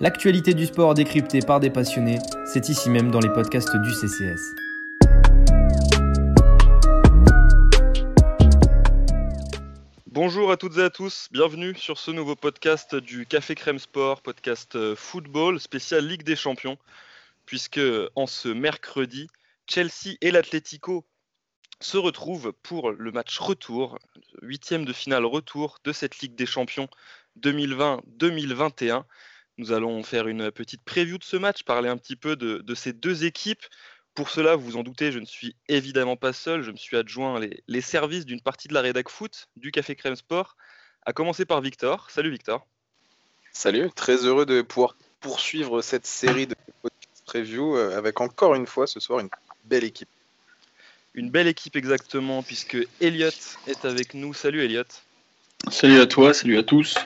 L'actualité du sport décryptée par des passionnés, c'est ici même dans les podcasts du CCS. Bonjour à toutes et à tous, bienvenue sur ce nouveau podcast du Café Crème Sport, podcast euh, football spécial Ligue des Champions, puisque en ce mercredi, Chelsea et l'Atlético se retrouvent pour le match retour, huitième de finale retour de cette Ligue des Champions 2020-2021. Nous allons faire une petite preview de ce match, parler un petit peu de, ces deux équipes. Pour cela, vous vous en doutez, je ne suis évidemment pas seul. Je me suis adjoint les, services d'une partie de la rédac foot du Café Crème Sport, à commencer par Victor. Salut Victor. Salut, très heureux de pouvoir poursuivre cette série de preview euh, avec encore une fois ce soir une belle équipe. Une belle équipe exactement, puisque Elliot est avec nous. Salut Elliot. Salut à toi, salut à tous.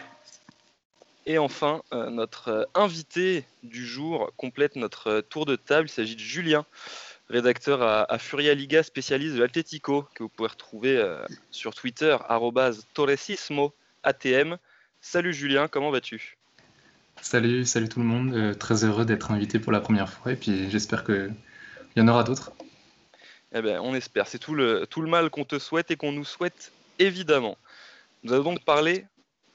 Et enfin, euh, notre euh, invité du jour complète notre euh, tour de table. Il s'agit de Julien, rédacteur à, Furia Liga, spécialiste de l'Atlético, que vous pouvez retrouver sur Twitter, torresismo, ATM. Salut Julien, comment vas-tu? Salut, salut tout le monde. très heureux d'être invité pour la première fois et puis j'espère qu'il y en aura d'autres. Eh bien, on espère. C'est tout le, tout le mal qu'on te souhaite et qu'on nous souhaite, évidemment. Nous allons donc parler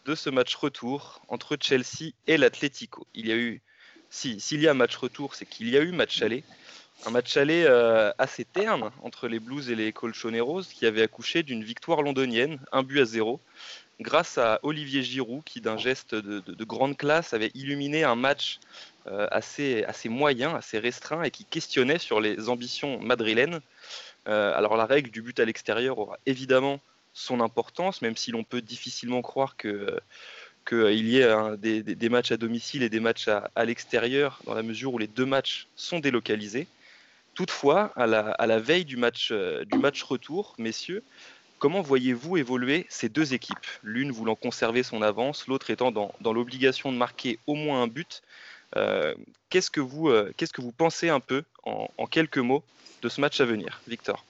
de ce match retour entre Chelsea et l'Atlético. Il y a eu, si, s'il y a match retour, c'est qu'il y a eu match aller. Un match aller euh, assez terne entre les Blues et les Colchoneros qui avait accouché d'une victoire londonienne, un but à zéro, grâce à Olivier Giroud qui, d'un geste de, grande classe, avait illuminé un match euh, assez, assez moyen, assez restreint et qui questionnait sur les ambitions madrilènes. Euh, alors la règle du but à l'extérieur aura évidemment son importance, même si l'on peut difficilement croire que qu'il y ait des, matchs à domicile et des matchs à, l'extérieur, dans la mesure où les deux matchs sont délocalisés. Toutefois, à la, veille du match, euh, du match retour, messieurs, comment voyez-vous évoluer ces deux équipes? L'une voulant conserver son avance, l'autre étant dans, l'obligation de marquer au moins un but. Euh, euh, qu'est-ce que vous pensez un peu, en quelques mots, de ce match à venir? Victor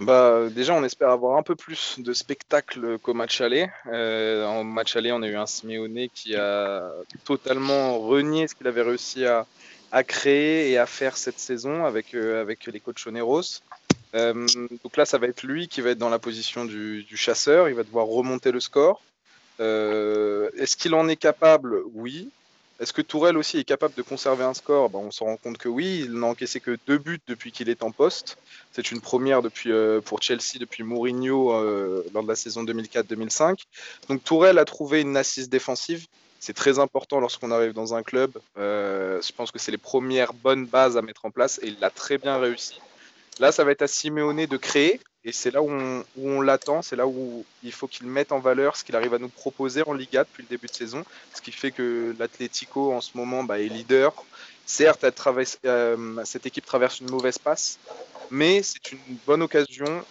bah, déjà, on espère avoir un peu plus de spectacle qu'au match aller. Euh, en match aller, on a eu un Simeone qui a totalement renié ce qu'il avait réussi à, créer et à faire cette saison avec, euh, avec les Cochoneros. Euh, donc là, ça va être lui qui va être dans la position du, du chasseur. Il va devoir remonter le score. Est-ce qu'il en est capable? Oui. Est-ce que Tourelle aussi est capable de conserver un score? Ben, On se rend compte que oui, il n'a encaissé que deux buts depuis qu'il est en poste. C'est une première euh, pour Chelsea depuis Mourinho euh, lors de la saison 2004-2005. Donc Tourelle a trouvé une assise défensive. C'est très important lorsqu'on arrive dans un club. Euh, je pense que c'est les premières bonnes bases à mettre en place et il l'a très bien réussi. Là, ça va être à Simeone de créer. Et c'est là où on, l'attend, c'est là où il faut qu'il mette en valeur ce qu'il arrive à nous proposer en Liga depuis le début de saison, ce qui fait que l'Atlético en ce moment bah, est leader. Certes, euh, cette équipe traverse une mauvaise passe, mais c'est une bonne occasion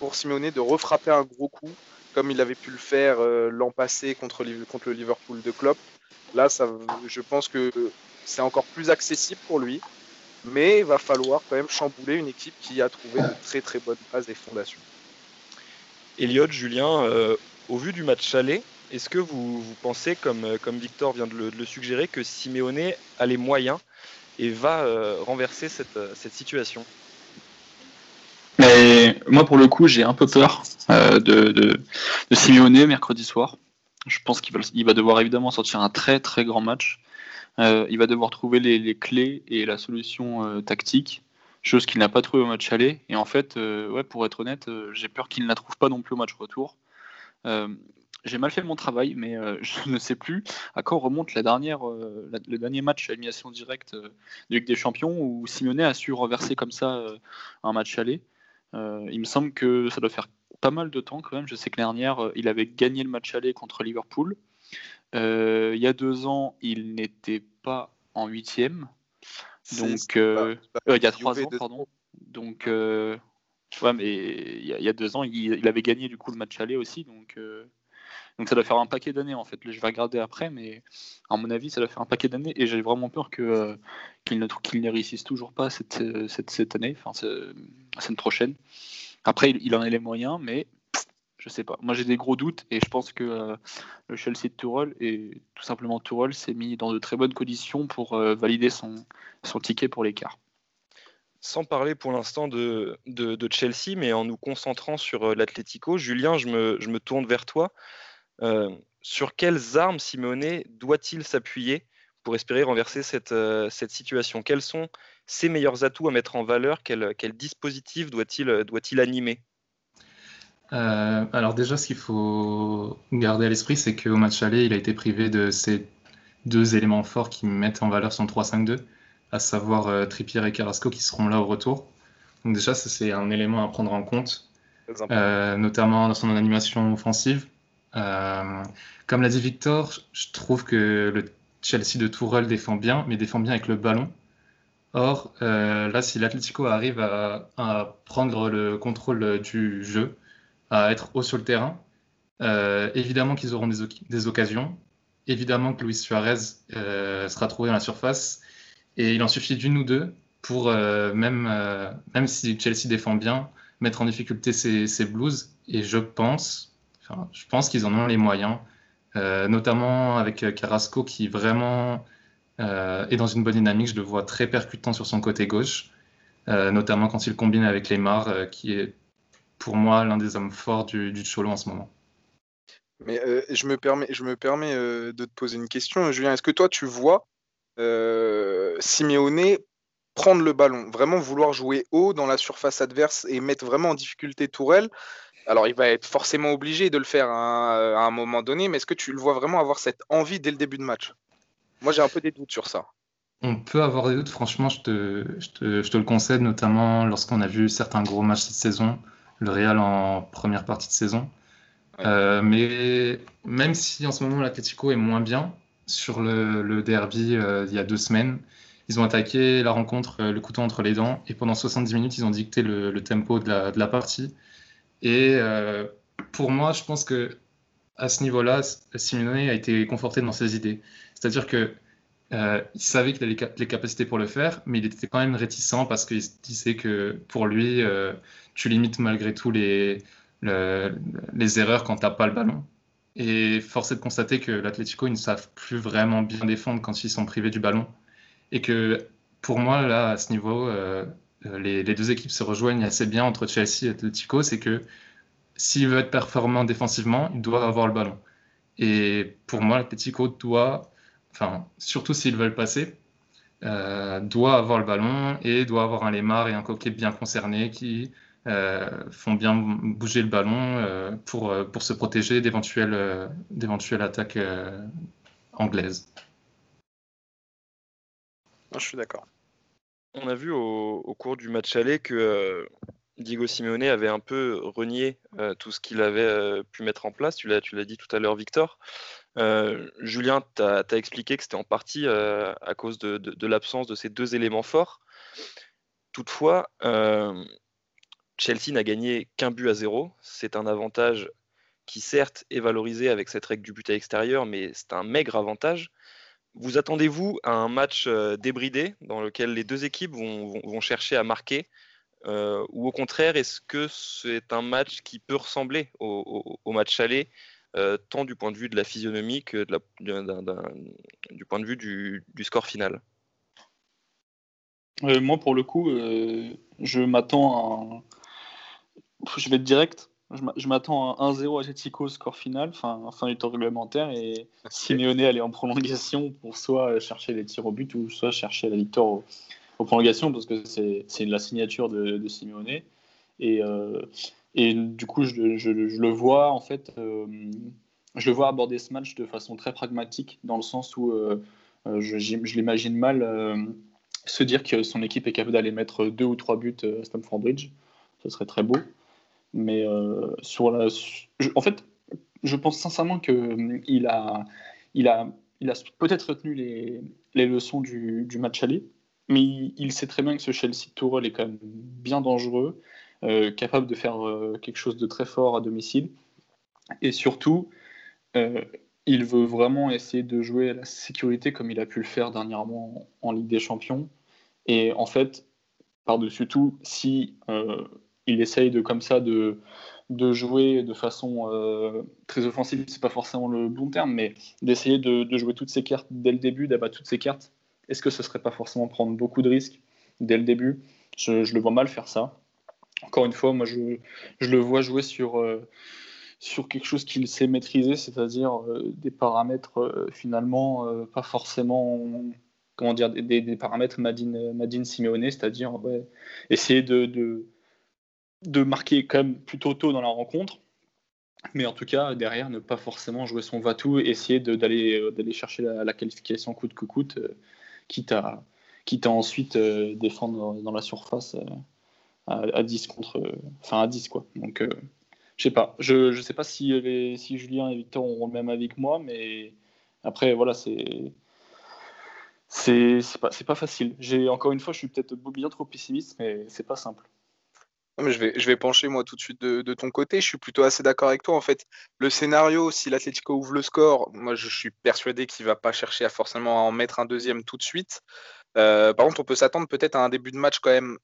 pour Simeone de refrapper un gros coup, comme il avait pu le faire euh, l'an passé contre, le Liverpool de Klopp. Là, je pense que c'est encore plus accessible pour lui mais il va falloir quand même chambouler une équipe qui a trouvé de très très bonnes bases et fondations. Elliot, Julien, euh, au vu du match aller, est-ce que vous, pensez, comme, euh, comme Victor vient de le, suggérer, que Simeone a les moyens et va euh, renverser cette, situation? Mais moi, pour le coup, j'ai un peu peur de, de, Simeone mercredi soir. Je pense qu'il va, il va devoir évidemment sortir un très très grand match. Euh, il va devoir trouver les, clés et la solution euh, tactique, chose qu'il n'a pas trouvé au match aller. Et en fait, euh, pour être honnête, j'ai peur qu'il ne la trouve pas non plus au match retour. j'ai mal fait mon travail, mais je ne sais plus à quand remonte le dernier match à élimination directe de Ligue des Champions où Simeone a su reverser comme ça un match aller. il me semble que ça doit faire pas mal de temps quand même. Je sais que l'année dernière, il avait gagné le match aller contre Liverpool. Euh, il y a deux ans, il n'était pas en huitième. Donc, euh, euh, il y a trois ans, pardon. Donc, ouais, mais il y, a, deux ans, il, avait gagné du coup le match aller aussi. Donc, donc ça doit faire un paquet d'années en fait. Je vais regarder après, mais à mon avis, ça doit faire un paquet d'années. Et j'ai vraiment peur que qu'il ne, réussisse toujours pas cette, cette, cette année, enfin cette, prochaine. Après, il, en a les moyens, mais je sais pas. Moi, j'ai des gros doutes et je pense que euh, le Chelsea de Tourelle et tout simplement Tourelle s'est mis dans de très bonnes conditions pour euh, valider son, son ticket pour l'écart. Sans parler pour l'instant de, de, Chelsea, mais en nous concentrant sur euh, l'Atlético, Julien, je me, je me, tourne vers toi. sur quelles armes Simeone doit-il s'appuyer pour espérer renverser cette, cette situation? Quels sont ses meilleurs atouts à mettre en valeur? Quel, quel dispositif doit-il doit animer? Euh, alors déjà, ce qu'il faut garder à l'esprit, c'est qu'au match aller, il a été privé de ces deux éléments forts qui mettent en valeur son 3-5-2, à savoir euh, Trippier et Carrasco qui seront là au retour. Donc déjà, c'est un élément à prendre en compte, euh, notamment dans son animation offensive. comme l'a dit Victor, je trouve que le Chelsea de Tourelle défend bien, mais défend bien avec le ballon. Or, là, si l'Atlético arrive à, à, prendre le contrôle du jeu, à être haut sur le terrain. Euh, évidemment qu'ils auront des, occasions. Évidemment que Luis Suarez euh, sera trouvé dans la surface. Et il en suffit d'une ou deux pour, euh, même, même si Chelsea défend bien, mettre en difficulté ses, Blues. Et je pense, je pense qu'ils en ont les moyens, notamment avec Carrasco qui vraiment est dans une bonne dynamique. Je le vois très percutant sur son côté gauche, notamment quand il combine avec Lemar, qui est pour moi l'un des hommes forts du, du Cholo en ce moment. Mais euh, je me permets, je me permets euh, de te poser une question, Julien. Est-ce que toi, tu vois euh, Simeone prendre le ballon, vraiment vouloir jouer haut dans la surface adverse et mettre vraiment en difficulté Tourelle? Alors, il va être forcément obligé de le faire à, un moment donné, mais est-ce que tu le vois vraiment avoir cette envie dès le début de match? Moi, j'ai un peu des doutes sur ça. On peut avoir des doutes, franchement, je te, je te, je te le concède, notamment lorsqu'on a vu certains gros matchs cette saison le Real en première partie de saison. Euh, mais même si en ce moment l'Atletico est moins bien, sur le, derby euh, il y a deux semaines, ils ont attaqué la rencontre euh, le couteau entre les dents et pendant 70 minutes ils ont dicté le, tempo de la, de la, partie. Et pour moi, je pense que à ce niveau-là, Simeone a été conforté dans ses idées. C'est-à-dire que il savait qu'il avait les capacités pour le faire, mais il était quand même réticent parce qu'il disait que pour lui, tu limites malgré tout les, les erreurs quand tu n'as pas le ballon. Et force est de constater que l'Atlético, ils ne savent plus vraiment bien défendre quand ils sont privés du ballon. Et que pour moi, là, à ce niveau, euh, les, deux équipes se rejoignent assez bien entre Chelsea et Atlético. C'est que s'ils veulent être performants défensivement, ils doivent avoir le ballon. Et pour moi, l'Atlético doit, enfin, surtout s'ils veulent passer, euh, doit avoir le ballon et doit avoir un Lemar et un Coquet bien concernés qui euh, font bien bouger le ballon euh, pour, pour se protéger d'éventuelles attaques anglaises. Je suis d'accord. On a vu au, cours du match aller que Diego Simeone avait un peu renié tout ce qu'il avait pu mettre en place. Tu l'as dit tout à l'heure, Victor. Julien, tu as, expliqué que c'était en partie à cause de, l'absence de ces deux éléments forts. Toutefois, Chelsea n'a gagné qu'un but à zéro. C'est un avantage qui certes est valorisé avec cette règle du but à l'extérieur, mais c'est un maigre avantage. Vous attendez-vous à un match euh, débridé dans lequel les deux équipes vont, chercher à marquer euh, ou au contraire, est-ce que c'est un match qui peut ressembler au, match aller, euh, tant du point de vue de la physionomie que du point de vue du score final Moi, pour le coup, je m'attends à je vais être direct. Je m'attends à 1-0 Atletico score final, fin, fin du temps réglementaire, et Simeone aller en prolongation pour soit chercher les tirs au but ou soit chercher la victoire aux au prolongations, parce que c'est la signature de, de Simeone. Et, euh, et du coup, je, le vois en fait, euh, je le vois aborder ce match de façon très pragmatique, dans le sens où euh, je, je l'imagine mal se dire que son équipe est capable d'aller mettre deux ou trois buts à Stamford Bridge. Ce serait très beau. Mais euh, sur la, en fait, je pense sincèrement qu'il a, il a, il a peut-être retenu les, les leçons du, du, match aller, mais il, sait très bien que ce Chelsea Tourelle est quand même bien dangereux, euh, capable de faire euh, quelque chose de très fort à domicile. Et surtout, il veut vraiment essayer de jouer à la sécurité comme il a pu le faire dernièrement en Ligue des Champions. Et en fait, par-dessus tout, si il essaye de comme ça de, de jouer de façon euh, très offensive, c'est pas forcément le bon terme, mais d'essayer de, jouer toutes ces cartes dès le début, d'abattre toutes ces cartes, est-ce que ce serait pas forcément prendre beaucoup de risques dès le début? Je, le vois mal faire ça. Encore une fois, moi je, le vois jouer sur, euh, sur quelque chose qu'il sait maîtriser, c'est-à-dire euh, des paramètres finalement pas forcément comment dire des, paramètres Madine, Madine Simeone, c'est-à-dire essayer de de marquer quand même plutôt tôt dans la rencontre. Mais en tout cas, derrière, ne pas forcément jouer son va-tout, essayer d'aller euh, chercher la, qualification coûte que coûte, euh, quitte, à, quitte à ensuite euh, défendre dans la surface à, 10 contre. Enfin, à 10, quoi. Donc, je sais pas. Je ne sais pas si, les, si Julien et Victor auront le même que moi, mais après, voilà, c'est. C'est pas, pas facile. Encore une fois, je suis peut-être bien trop pessimiste, mais c'est pas simple je, vais, je vais pencher moi tout de suite de, ton côté. Je suis plutôt assez d'accord avec toi. En fait, le scénario, si l'Atlético ouvre le score, moi je suis persuadé qu'il ne va pas chercher à forcément en mettre un deuxième tout de suite. Euh, par contre, on peut s'attendre peut-être à un début de match quand même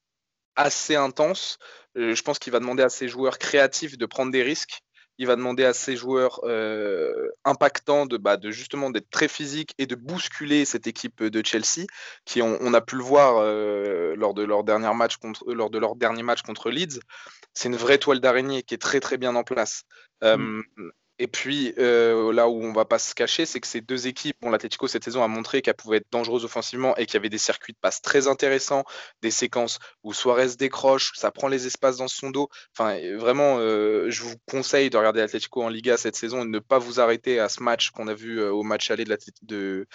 assez intense. Euh, je pense qu'il va demander à ses joueurs créatifs de prendre des risques il va demander à ses joueurs euh, impactants de, bah, de justement d'être très physiques et de bousculer cette équipe de Chelsea, qui on, a pu le voir euh, lors de leur dernier match contre lors de leur dernier match contre Leeds. C'est une vraie toile d'araignée qui est très très bien en place. Euh, et puis, euh, là où on va pas se cacher, c'est que ces deux équipes, bon, l'Atletico cette saison a montré qu'elle pouvait être dangereuse offensivement et qu'il y avait des circuits de passe très intéressants, des séquences où Suarez décroche, ça prend les espaces dans son dos. Enfin, vraiment, euh, je vous conseille de regarder l'Atletico en Liga cette saison et de ne pas vous arrêter à ce match qu'on a vu euh, au match aller de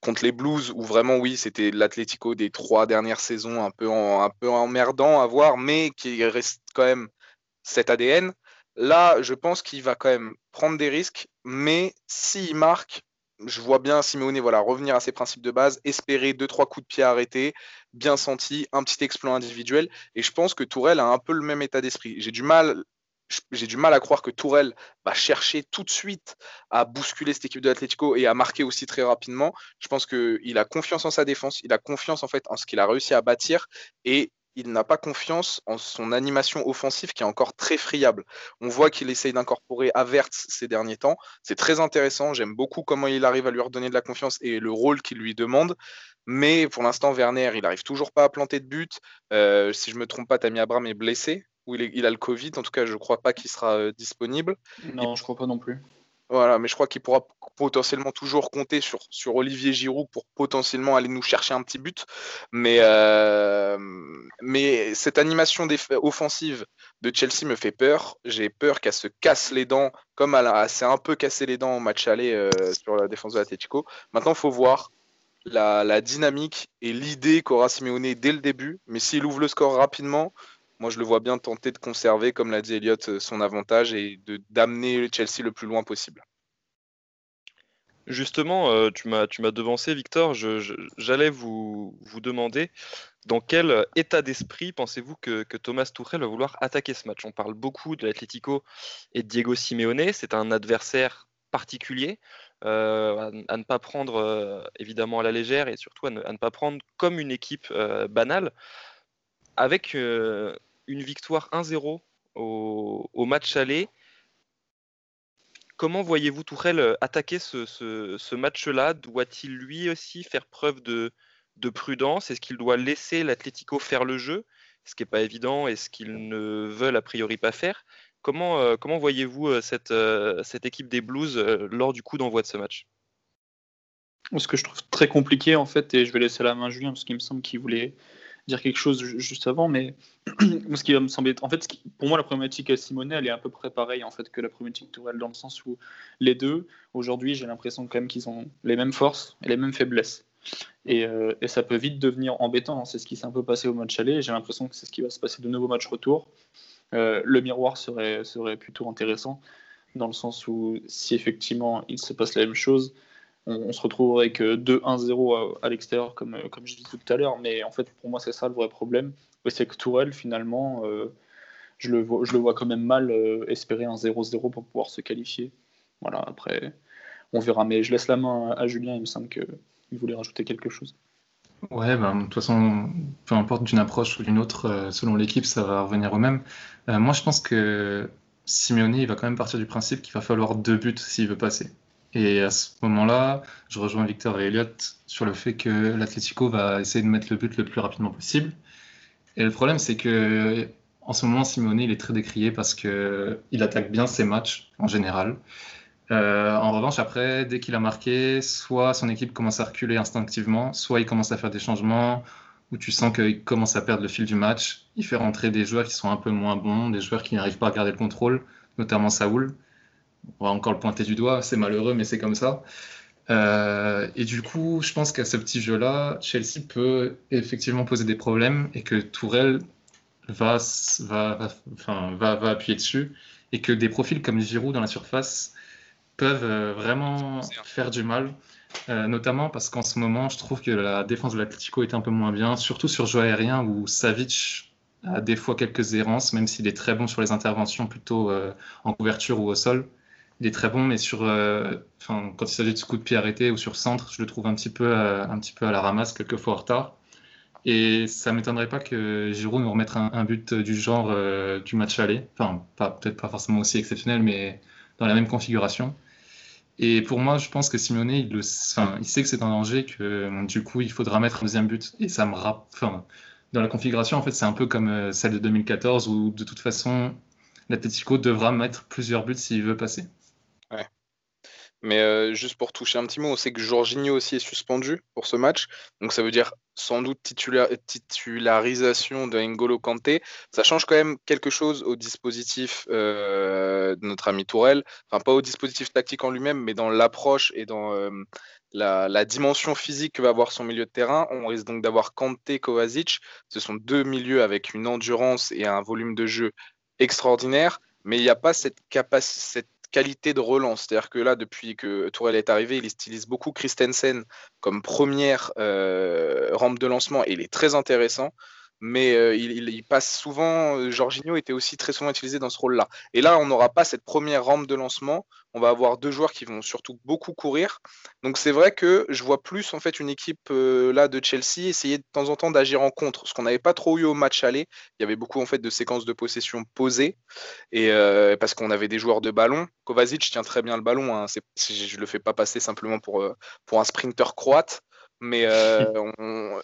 contre les Blues, où vraiment, oui, c'était l'Atletico des trois dernières saisons, un peu, un peu emmerdant à voir, mais qui reste quand même cet ADN. Là, je pense qu'il va quand même prendre des risques, mais s'il marque, je vois bien Simeone voilà, revenir à ses principes de base, espérer deux trois coups de pied arrêtés, bien senti, un petit exploit individuel. Et je pense que Tourelle a un peu le même état d'esprit. J'ai du mal, j'ai du mal à croire que Tourelle va chercher tout de suite à bousculer cette équipe de l'Atlético et à marquer aussi très rapidement. Je pense qu'il a confiance en sa défense, il a confiance en fait en ce qu'il a réussi à bâtir et il n'a pas confiance en son animation offensive qui est encore très friable. On voit qu'il essaye d'incorporer Averts ces derniers temps. C'est très intéressant. J'aime beaucoup comment il arrive à lui redonner de la confiance et le rôle qu'il lui demande. Mais pour l'instant, Werner, il n'arrive toujours pas à planter de but. Euh, si je ne me trompe pas, Tammy Abraham est blessé ou il, a le Covid. En tout cas, je ne crois pas qu'il sera euh, disponible. Non, je ne crois pas non plus. Voilà, mais je crois qu'il pourra potentiellement toujours compter sur, sur Olivier Giroud pour potentiellement aller nous chercher un petit but. Mais, euh, mais cette animation offensive de Chelsea me fait peur. J'ai peur qu'elle se casse les dents, comme elle, s'est un peu cassé les dents au match aller euh, sur la défense de l'Atletico. Maintenant, il faut voir la, la dynamique et l'idée qu'aura Simeone dès le début. Mais s'il ouvre le score rapidement, moi, je le vois bien tenter de conserver, comme l'a dit Elliott, euh, son avantage et d'amener Chelsea le plus loin possible. Justement, euh, tu m'as devancé, Victor. J'allais vous, vous, demander dans quel état d'esprit pensez-vous que, Thomas Tuchel va vouloir attaquer ce match? On parle beaucoup de l'Atlético et de Diego Simeone. C'est un adversaire particulier euh, à, ne pas prendre évidemment à la légère et surtout à ne, pas prendre comme une équipe banale. Avec une victoire 1-0 au, match aller. Comment voyez-vous Tourelle euh, attaquer ce, match-là? Doit-il lui aussi faire preuve de, prudence? Est-ce qu'il doit laisser l'Atlético faire le jeu? Ce qui n'est pas évident et ce qu'ils ne veulent a priori pas faire. Comment, euh, voyez-vous euh, cette, cette, équipe des Blues lors du coup d'envoi de ce match? Ce que je trouve très compliqué en fait, et je vais laisser la main à Julien parce qu'il me semble qu'il voulait dire quelque chose juste avant, mais ce qui va me sembler. En fait, pour moi, la problématique à Simone, elle est à peu près pareille en fait, que la problématique Tourelle, dans le sens où les deux, aujourd'hui, j'ai l'impression quand même qu'ils ont les mêmes forces et les mêmes faiblesses. Et, euh, ça peut vite devenir embêtant. C'est ce qui s'est un peu passé au match aller. J'ai l'impression que c'est ce qui va se passer de nouveau match retour. Euh, le miroir serait, serait plutôt intéressant, dans le sens où si effectivement il se passe la même chose, on, se retrouve avec 2-1-0 à, l'extérieur, comme, euh, comme je disais tout à l'heure. Mais en fait, pour moi, c'est ça le vrai problème. C'est que Tourelle, finalement, euh, je, le vois, je le vois quand même mal euh, espérer un 0-0 pour pouvoir se qualifier. Voilà, après, on verra. Mais je laisse la main à, Julien, il me semble qu'il voulait rajouter quelque chose. Ouais, ben, de toute façon, peu importe d'une approche ou d'une autre, selon l'équipe, ça va revenir au même. moi, je pense que Simeone, il va quand même partir du principe qu'il va falloir deux buts s'il veut passer. Et à ce moment-là, je rejoins Victor et Elliot sur le fait que l'Atlético va essayer de mettre le but le plus rapidement possible. Et le problème, c'est que en ce moment, Simeone, il est très décrié parce qu'il attaque bien ses matchs en général. Euh, en revanche, après, dès qu'il a marqué, soit son équipe commence à reculer instinctivement, soit il commence à faire des changements où tu sens qu'il commence à perdre le fil du match. Il fait rentrer des joueurs qui sont un peu moins bons, des joueurs qui n'arrivent pas à garder le contrôle, notamment Saoul. On va encore le pointer du doigt, c'est malheureux, mais c'est comme ça. Euh, et du coup, je pense qu'à ce petit jeu-là, Chelsea peut effectivement poser des problèmes et que Tourelle va, va, enfin, va, va appuyer dessus et que des profils comme Giroud dans la surface peuvent euh, vraiment faire du mal. Euh, notamment parce qu'en ce moment, je trouve que la défense de l'Atlético est un peu moins bien, surtout sur jeu aérien où Savic a des fois quelques errances, même s'il est très bon sur les interventions plutôt en couverture ou au sol il est très bon, mais sur, euh, quand il s'agit de ce coup de pied arrêté ou sur centre, je le trouve un petit peu, euh, un petit peu à la ramasse, quelquefois en retard. Et ça m'étonnerait pas que Giroud nous remette un, but du genre euh, du match aller. Enfin, peut-être pas forcément aussi exceptionnel, mais dans la même configuration. Et pour moi, je pense que Simeone, il, sait que c'est un danger, que du coup, il faudra mettre un deuxième but. Et ça me rappelle. Dans la configuration, en fait, c'est un peu comme celle de 2014 où de toute façon, l'Atletico devra mettre plusieurs buts s'il veut passer. Mais euh, juste pour toucher un petit mot, on sait que Jorginho aussi est suspendu pour ce match. Donc ça veut dire sans doute titularisation de N'Golo Kanté. Ça change quand même quelque chose au dispositif euh, de notre ami Tourelle. Enfin, pas au dispositif tactique en lui-même, mais dans l'approche et dans euh, la, la, dimension physique que va avoir son milieu de terrain. On risque donc d'avoir Kanté, Kovacic. Ce sont deux milieux avec une endurance et un volume de jeu extraordinaire. Mais il n'y a pas cette capacité, qualité de relance. C'est-à-dire que là, depuis que Tourelle est arrivé, il utilise beaucoup Christensen comme première euh, rampe de lancement et il est très intéressant mais euh, il, passe souvent. Euh, Jorginho était aussi très souvent utilisé dans ce rôle-là. Et là, on n'aura pas cette première rampe de lancement. On va avoir deux joueurs qui vont surtout beaucoup courir. Donc c'est vrai que je vois plus en fait une équipe euh, là de Chelsea essayer de temps en temps d'agir en contre, ce qu'on n'avait pas trop eu au match aller. Il y avait beaucoup en fait de séquences de possession posées et parce qu'on avait des joueurs de ballon. Kovacic tient très bien le ballon. Hein. Je le fais pas passer simplement pour pour un sprinter croate, mais on,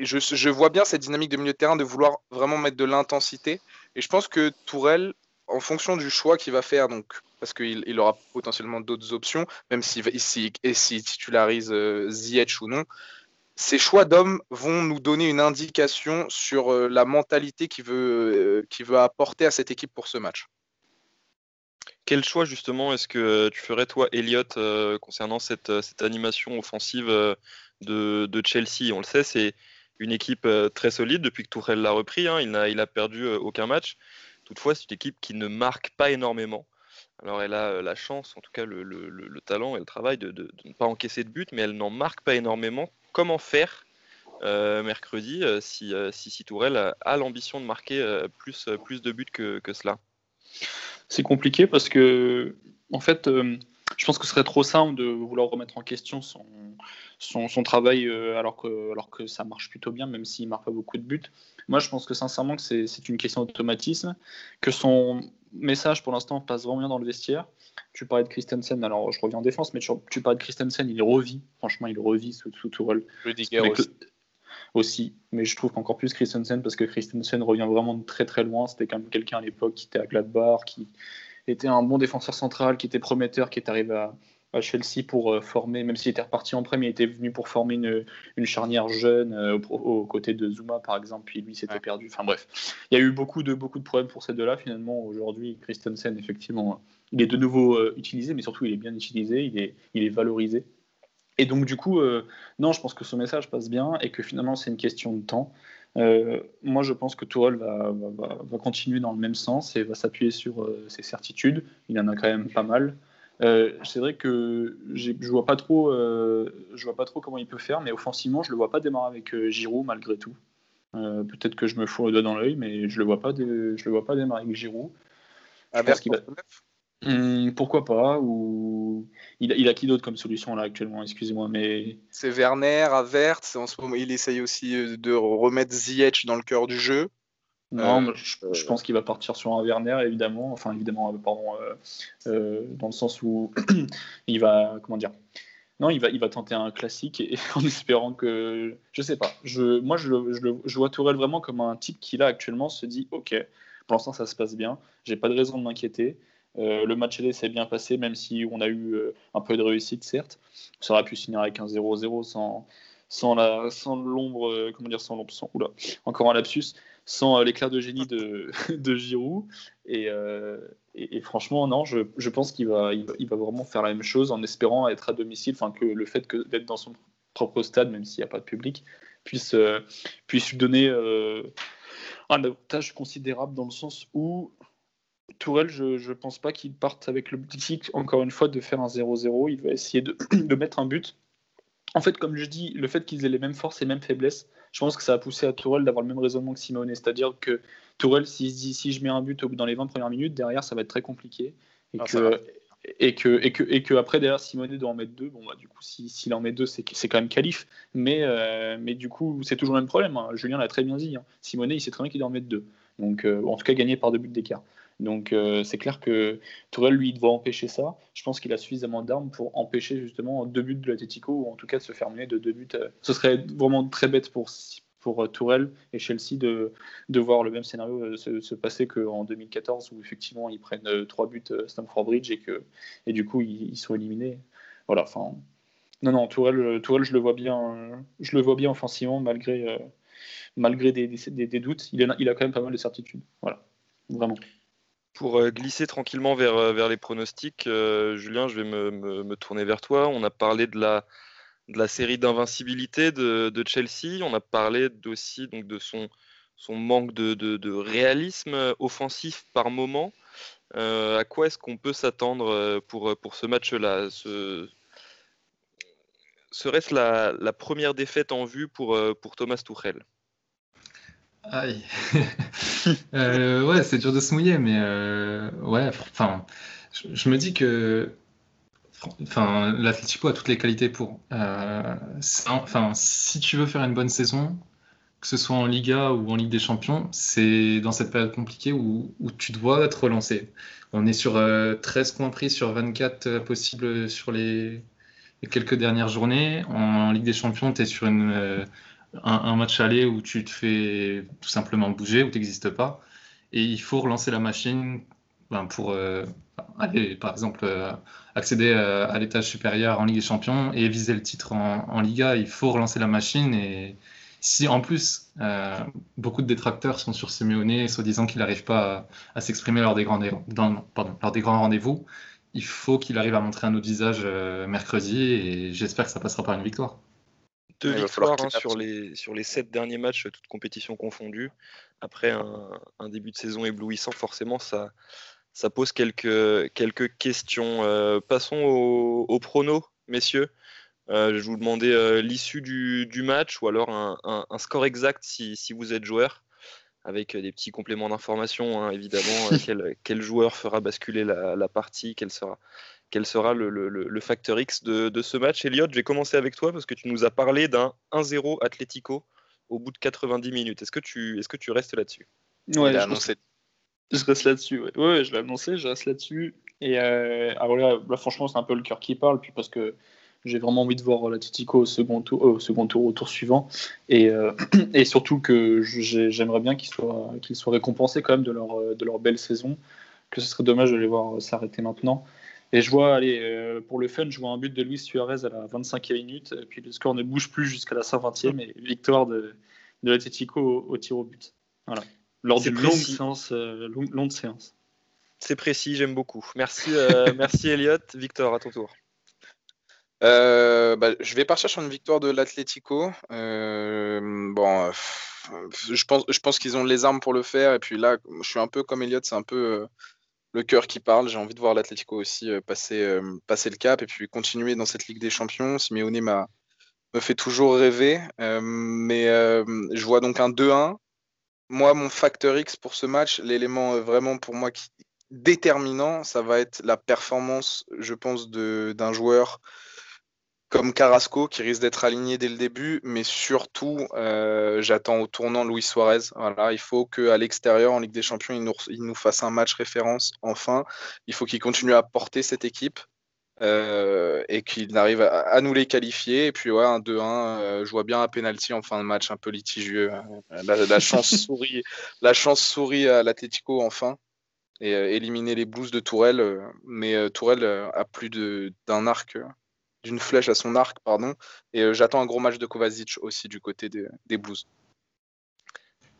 je, vois bien cette dynamique de milieu de terrain de vouloir vraiment mettre de l'intensité. Et je pense que Tourelle, en fonction du choix qu'il va faire, donc, parce qu'il il aura potentiellement d'autres options, même s'il si, si, titularise euh, Ziyech ou non, ces choix d'hommes vont nous donner une indication sur euh, la mentalité qu'il veut, euh, apporter à cette équipe pour ce match. Quel choix justement est-ce que tu ferais toi, Elliot, concernant cette, cette, animation offensive de Chelsea? On le sait, c'est une équipe euh, très solide depuis que Tourelle l'a repris. Hein. il n'a il perdu euh, aucun match. Toutefois, c'est une équipe qui ne marque pas énormément. Alors, elle a euh, la chance, en tout cas le, talent et le travail de, ne pas encaisser de but, mais elle n'en marque pas énormément. Comment faire mercredi si, si, Tourelle a, l'ambition de marquer plus, de buts que, que cela? C'est compliqué parce que, en fait, je pense que ce serait trop simple de vouloir remettre en question son, son, travail euh, alors, que, alors que ça marche plutôt bien, même s'il ne marque pas beaucoup de buts. Moi, je pense que sincèrement que c'est une question d'automatisme, que son message pour l'instant passe vraiment bien dans le vestiaire. Tu parlais de Christensen, alors je reviens en défense, mais tu, tu parlais de Christensen, il revit, franchement, il revit sous, sous Tourelle. Rudiger aussi. aussi. Mais je trouve qu'encore plus Christensen, parce que Christensen revient vraiment de très très loin. C'était quand même quelqu'un à l'époque qui était à Gladbach, qui était un bon défenseur central, qui était prometteur, qui est arrivé à, Chelsea pour euh, former, même s'il était reparti en prêt, il était venu pour former une, charnière jeune euh, aux côtés de Zuma par exemple, puis lui s'était perdu. Enfin bref, il y a eu beaucoup de, beaucoup de problèmes pour ces deux-là. Finalement, aujourd'hui, Christensen, effectivement, il est de nouveau euh, utilisé, mais surtout il est bien utilisé, il est, il est valorisé. Et donc du coup, non, je pense que ce message passe bien et que finalement c'est une question de temps. Moi, je pense que Tourelle va, va, continuer dans le même sens et va s'appuyer sur ses certitudes. Il en a quand même pas mal. Euh, c'est vrai que je vois pas trop, euh, je vois pas trop comment il peut faire, mais offensivement, je le vois pas démarrer avec euh, Giroud malgré tout. Peut-être que je me fous le doigt dans l'œil, mais je le vois pas, je le vois pas démarrer avec Giroud. va... Hum, pourquoi pas Ou il, il a qui d'autre comme solution là actuellement Excusez-moi, mais c'est Werner, Avert. En ce moment, il essaye aussi de remettre Ziyech dans le cœur du jeu. Non, je, pense qu'il va partir sur un Werner, évidemment. Enfin, évidemment, pardon, dans le sens où il va, comment dire, non, il va, il va tenter un classique et, en espérant que. Je sais pas. Je, moi, je, je, vois Tourelle vraiment comme un type qui, là, actuellement, se dit Ok, pour l'instant, ça se passe bien. J'ai pas de raison de m'inquiéter. Euh, le match aller s'est bien passé, même si on a eu euh, un peu de réussite, certes. Ça aurait pu finir avec un 0-0 sans, sans l'ombre, sans euh, comment dire, sans l'ombre, sans, oula, encore un lapsus, sans l'éclair de génie de, de Giroud. Et, et, franchement, non, je, je pense qu'il va, il va, vraiment faire la même chose en espérant être à domicile, enfin que le fait que, d'être dans son propre stade, même s'il n'y a pas de public, puisse, puisse lui donner un avantage considérable dans le sens où Tourelle, je ne pense pas qu'il parte avec le l'objectif, encore une fois, de faire un 0-0. Il va essayer de, de, mettre un but. En fait, comme je dis, le fait qu'ils aient les mêmes forces et les mêmes faiblesses, je pense que ça a poussé à Tourelle d'avoir le même raisonnement que Simone. C'est-à-dire que Tourelle, s'il se dit si je mets un but dans les 20 premières minutes, derrière, ça va être très compliqué. Et, ah, que, et, que, et, que, et que après, derrière, Simone doit en mettre deux. Bon, bah, du coup, s'il en met deux, c'est quand même qualif. Mais, euh, mais du coup, c'est toujours le même problème. Hein. Julien l'a très bien dit. Hein. Simone, il sait très bien qu'il doit en mettre deux. Donc, euh, en tout cas, gagner par deux buts d'écart. Donc euh, c'est clair que Tourelle, lui, doit empêcher ça. Je pense qu'il a suffisamment d'armes pour empêcher justement deux buts de l'Atletico, ou en tout cas de se faire mener de deux buts. Euh. Ce serait vraiment très bête pour, pour euh, Tourelle et Chelsea de, de voir le même scénario se, passer qu'en 2014, où effectivement ils prennent trois buts à Stamford Bridge et, que, et du coup ils, sont éliminés. Voilà, enfin. Non, non, Tourelle, Tourelle, je le vois bien, je le vois bien offensivement malgré, malgré des, des, doutes. Il a, il a quand même pas mal de certitudes. Voilà, vraiment. Pour euh, glisser tranquillement vers, euh, vers les pronostics, euh, Julien, je vais me, tourner vers toi. On a parlé de la, de la série d'invincibilité de, Chelsea. On a parlé aussi donc, de son, son manque de, réalisme offensif par moment. à quoi est-ce qu'on peut s'attendre pour, pour ce match-là? Ce... Serait-ce la, la, première défaite en vue pour, pour Thomas Tuchel? Aïe. Euh, ouais, c'est dur de se mouiller, mais euh, ouais, enfin, je, me dis que enfin, l'Atletico a toutes les qualités pour. Euh, enfin, si tu veux faire une bonne saison, que ce soit en Liga ou en Ligue des Champions, c'est dans cette période compliquée où, tu dois être relancé. On est sur 13 points pris sur 24 possibles sur les, les, quelques dernières journées. En, Ligue des Champions, tu es sur une un, match aller où tu te fais tout simplement bouger, où tu n'existes pas. Et il faut relancer la machine ben, pour euh, aller, par exemple, euh, accéder euh, à, l'étage supérieur en Ligue des Champions et viser le titre en, Liga. Il faut relancer la machine. Et si en plus, beaucoup de détracteurs sont sur Simeone, soi-disant qu'il n'arrive pas à, s'exprimer lors des grands, lors des grands rendez-vous, il faut qu'il arrive à montrer un autre visage mercredi et j'espère que ça passera par une victoire. Deux victoires hein, sur, les, sur les sept derniers matchs, toutes compétitions confondues. Après un, début de saison éblouissant, forcément, ça, ça pose quelques, quelques questions. Euh, passons au, au, prono, messieurs. Euh, je vous demandais euh, l'issue du, du, match ou alors un, un, score exact si, si, vous êtes joueur, avec des petits compléments d'information, hein, évidemment. quel, quel, joueur fera basculer la, la partie Quel sera quel sera le, facteur X de, ce match. Elliot, je vais commencer avec toi parce que tu nous as parlé d'un 1-0 Atlético au bout de 90 minutes. Est-ce que tu, est que tu restes là-dessus? Ouais, je, annoncé. je reste là-dessus. Ouais. je l'ai annoncé, je reste là-dessus. Et euh, alors là, franchement, c'est un peu le cœur qui parle, puis parce que j'ai vraiment envie de voir l'Atlético au second tour, au second tour, au tour suivant, et, euh, et surtout que j'aimerais bien qu'ils soient, qu'ils soient récompensés quand même de leur, de leur belle saison. Que ce serait dommage de les voir s'arrêter maintenant. Et je vois, allez, euh, pour le fun, je vois un but de Luis Suarez à la 25e minute, et puis le score ne bouge plus jusqu'à la 120e, et victoire de, de l'Atletico au, tir au but. Voilà. Lors d'une longue séance, euh, longue, séance. C'est précis, j'aime beaucoup. Merci, euh, merci Elliot. Victor, à ton tour. Bah, je vais partir sur une victoire de l'Atlético. bon, je pense, je pense qu'ils ont les armes pour le faire. Et puis là, je suis un peu comme Elliot, c'est un peu le cœur qui parle. J'ai envie de voir l'Atlético aussi euh, passer, euh, passer le cap et puis continuer dans cette Ligue des Champions. Simeone m'a me fait toujours rêver. Euh, mais je vois donc un 2-1. Moi, mon facteur X pour ce match, l'élément vraiment pour moi qui déterminant, ça va être la performance, je pense, d'un joueur comme Carrasco qui risque d'être aligné dès le début, mais surtout euh, j'attends au tournant Luis Suarez. Voilà, il faut qu'à l'extérieur en Ligue des Champions il nous, il nous, fasse un match référence. Enfin, il faut qu'il continue à porter cette équipe euh, et qu'il arrive à, nous les qualifier. Et puis ouais, un 2-1, euh, je vois bien un penalty en fin de match un peu litigieux. La, chance sourit, la chance sourit à l'Atletico enfin et éliminer les Blues de Tourelle. mais Tourelle a plus d'un arc d'une flèche à son arc, pardon. Et euh, j'attends un gros match de Kovacic aussi du côté des, Blues.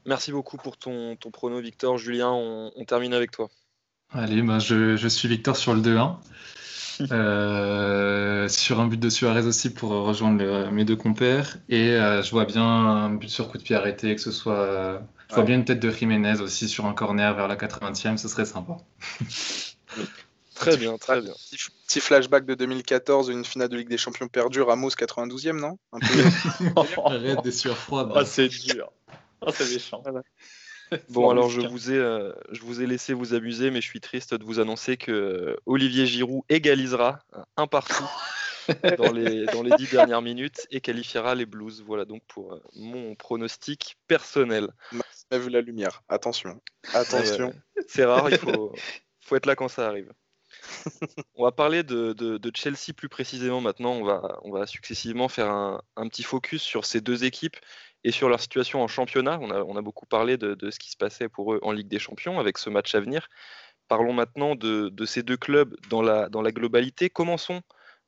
Merci beaucoup pour ton, ton prono, Victor. Julien, on, termine avec toi. Allez, bah, je, suis Victor sur le 2-1. Euh, sur un but de Suarez aussi pour rejoindre mes deux compères. Et euh, je vois bien un but sur coup de pied arrêté, que ce soit. je vois bien une tête de Jiménez aussi sur un corner vers la 80e, ce serait sympa. Très bien, très bien. Petit, flashback de 2014, une finale de Ligue des Champions perdue, Ramos 92e, non? Un peu... Arrête des sueurs froides. Ah, c'est dur. Ah, c'est méchant. Bon, alors je vous, ai, euh, je vous ai laissé vous amuser, mais je suis triste de vous annoncer que euh, Olivier Giroud égalisera un partout dans les, dans les dix dernières minutes et qualifiera les Blues. Voilà donc pour euh, mon pronostic personnel. On a vu la lumière. Attention. Attention. c'est rare, il faut, faut être là quand ça arrive on va parler de, Chelsea plus précisément maintenant. On va, successivement faire un, petit focus sur ces deux équipes et sur leur situation en championnat. On a, beaucoup parlé de, ce qui se passait pour eux en Ligue des Champions avec ce match à venir. Parlons maintenant de, ces deux clubs dans la, dans la globalité. Commençons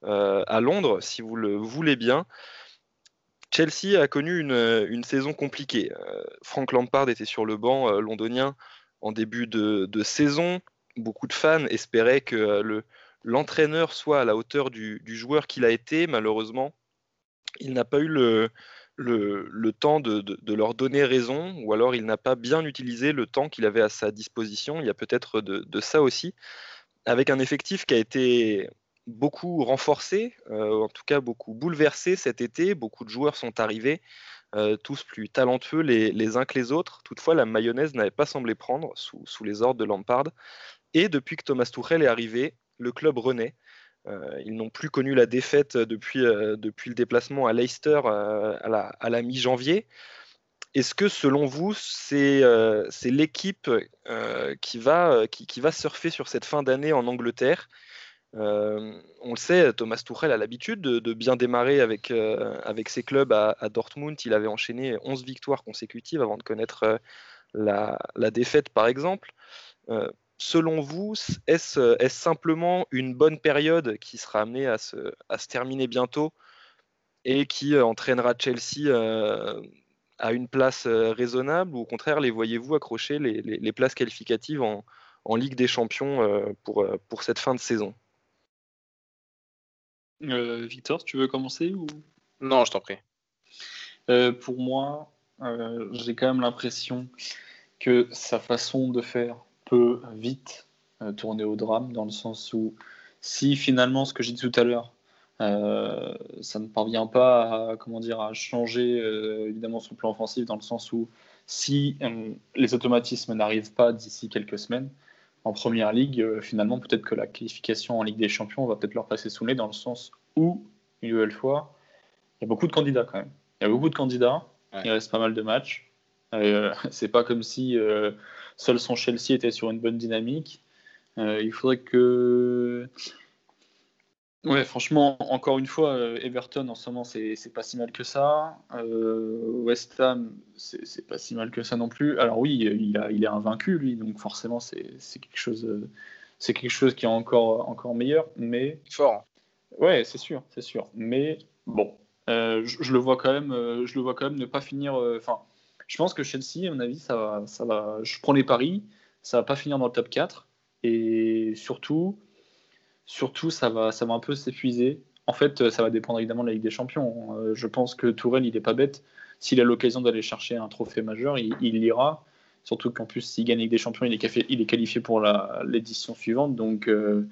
euh, à Londres, si vous le voulez bien. Chelsea a connu une, saison compliquée. Euh, Frank Lampard était sur le banc euh, londonien en début de, saison beaucoup de fans espéraient que euh, le, l'entraîneur soit à la hauteur du, joueur qu'il a été. Malheureusement, il n'a pas eu le, le, temps de, leur donner raison, ou alors il n'a pas bien utilisé le temps qu'il avait à sa disposition. Il y a peut-être de, ça aussi, avec un effectif qui a été beaucoup renforcé, euh, en tout cas beaucoup bouleversé cet été. Beaucoup de joueurs sont arrivés. Euh, tous plus talentueux les, uns que les autres. Toutefois, la mayonnaise n'avait pas semblé prendre sous, sous les ordres de Lampard. Et depuis que Thomas Tuchel est arrivé, le club renaît. Euh, ils n'ont plus connu la défaite depuis, euh, depuis le déplacement à Leicester euh, à la, mi-janvier. Est-ce que selon vous, c'est l'équipe qui, va, qui, va surfer sur cette fin d'année en Angleterre? On le sait, Thomas Tuchel a l'habitude de, bien démarrer avec, avec ses clubs à, Dortmund. Il avait enchaîné 11 victoires consécutives avant de connaître la, la, défaite, par exemple selon vous, est-ce simplement une bonne période qui sera amenée à se, terminer bientôt et qui euh, entraînera Chelsea euh, à une place euh, raisonnable ou au contraire les voyez-vous accrocher les, places qualificatives en, Ligue des Champions pour, pour cette fin de saison? Victor, tu veux commencer ou? Non, je t'en prie. pour moi, j'ai quand même l'impression que sa façon de faire peut vite euh, tourner au drame, dans le sens où si finalement, ce que j'ai dit tout à l'heure, euh, ça ne parvient pas à, comment dire, à changer euh, évidemment son plan offensif, dans le sens où si les automatismes n'arrivent pas d'ici quelques semaines, en première ligue, finalement, peut-être que la qualification en Ligue des Champions va peut-être leur passer sous le nez, dans le sens où, une nouvelle fois, il y a beaucoup de candidats quand même. Il y a beaucoup de candidats, il reste pas mal de matchs. c'est pas comme si Seul son Chelsea était sur une bonne dynamique. Euh, il faudrait que. Ouais, franchement, encore une fois, euh, Everton en ce moment, c'est pas si mal que ça. Euh, West Ham, c'est pas si mal que ça non plus. Alors oui, il, a, il est invaincu, lui, donc forcément, c'est quelque chose. c'est quelque chose qui est encore, encore meilleur, mais fort. Ouais, c'est sûr, c'est sûr. Mais bon, je, je, le vois quand même, je le vois quand même ne pas finir. Enfin, je pense que Chelsea, à mon avis, ça je prends les paris, ça va pas finir dans le top 4. Et surtout, surtout ça, va, ça va un peu s'épuiser. En fait, ça va dépendre évidemment de la Ligue des Champions. Euh, je pense que Tourelle, il n'est pas bête. S'il a l'occasion d'aller chercher un trophée majeur, il, il l'ira. Surtout qu'en plus, s'il gagne la Ligue des Champions, il est, il est qualifié pour l'édition suivante. Donc, euh,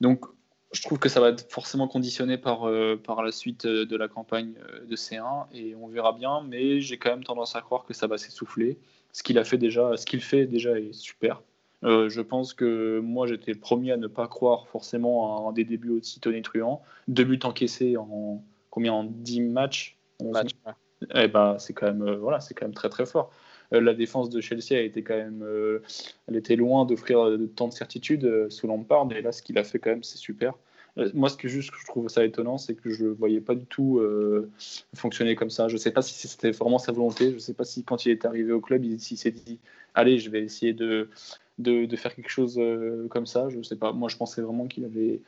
donc je trouve que ça va être forcément conditionné par, euh, par la suite euh, de la campagne euh, de C1 et on verra bien, mais j'ai quand même tendance à croire que ça va s'essouffler. Ce qu'il a fait déjà, ce qu'il fait déjà est super. je pense que moi, j'étais le premier à ne pas croire forcément à un des débuts aussi tonitruants. Deux buts encaissés en combien? En 10 matchs? Eh ben, c'est quand même voilà, c'est quand même très très fort. La défense de Chelsea a été quand même, elle était loin d'offrir tant de certitude sous Lampard. Et là, ce qu'il a fait quand même, c'est super. Euh, moi, ce que juste je trouve ça étonnant, c'est que je ne voyais pas du tout euh, fonctionner comme ça. Je ne sais pas si c'était vraiment sa volonté. Je ne sais pas si quand il est arrivé au club, il, s'est dit allez, je vais essayer de, de, faire quelque chose euh, comme ça. Je ne sais pas. Moi, je pensais vraiment qu'il avait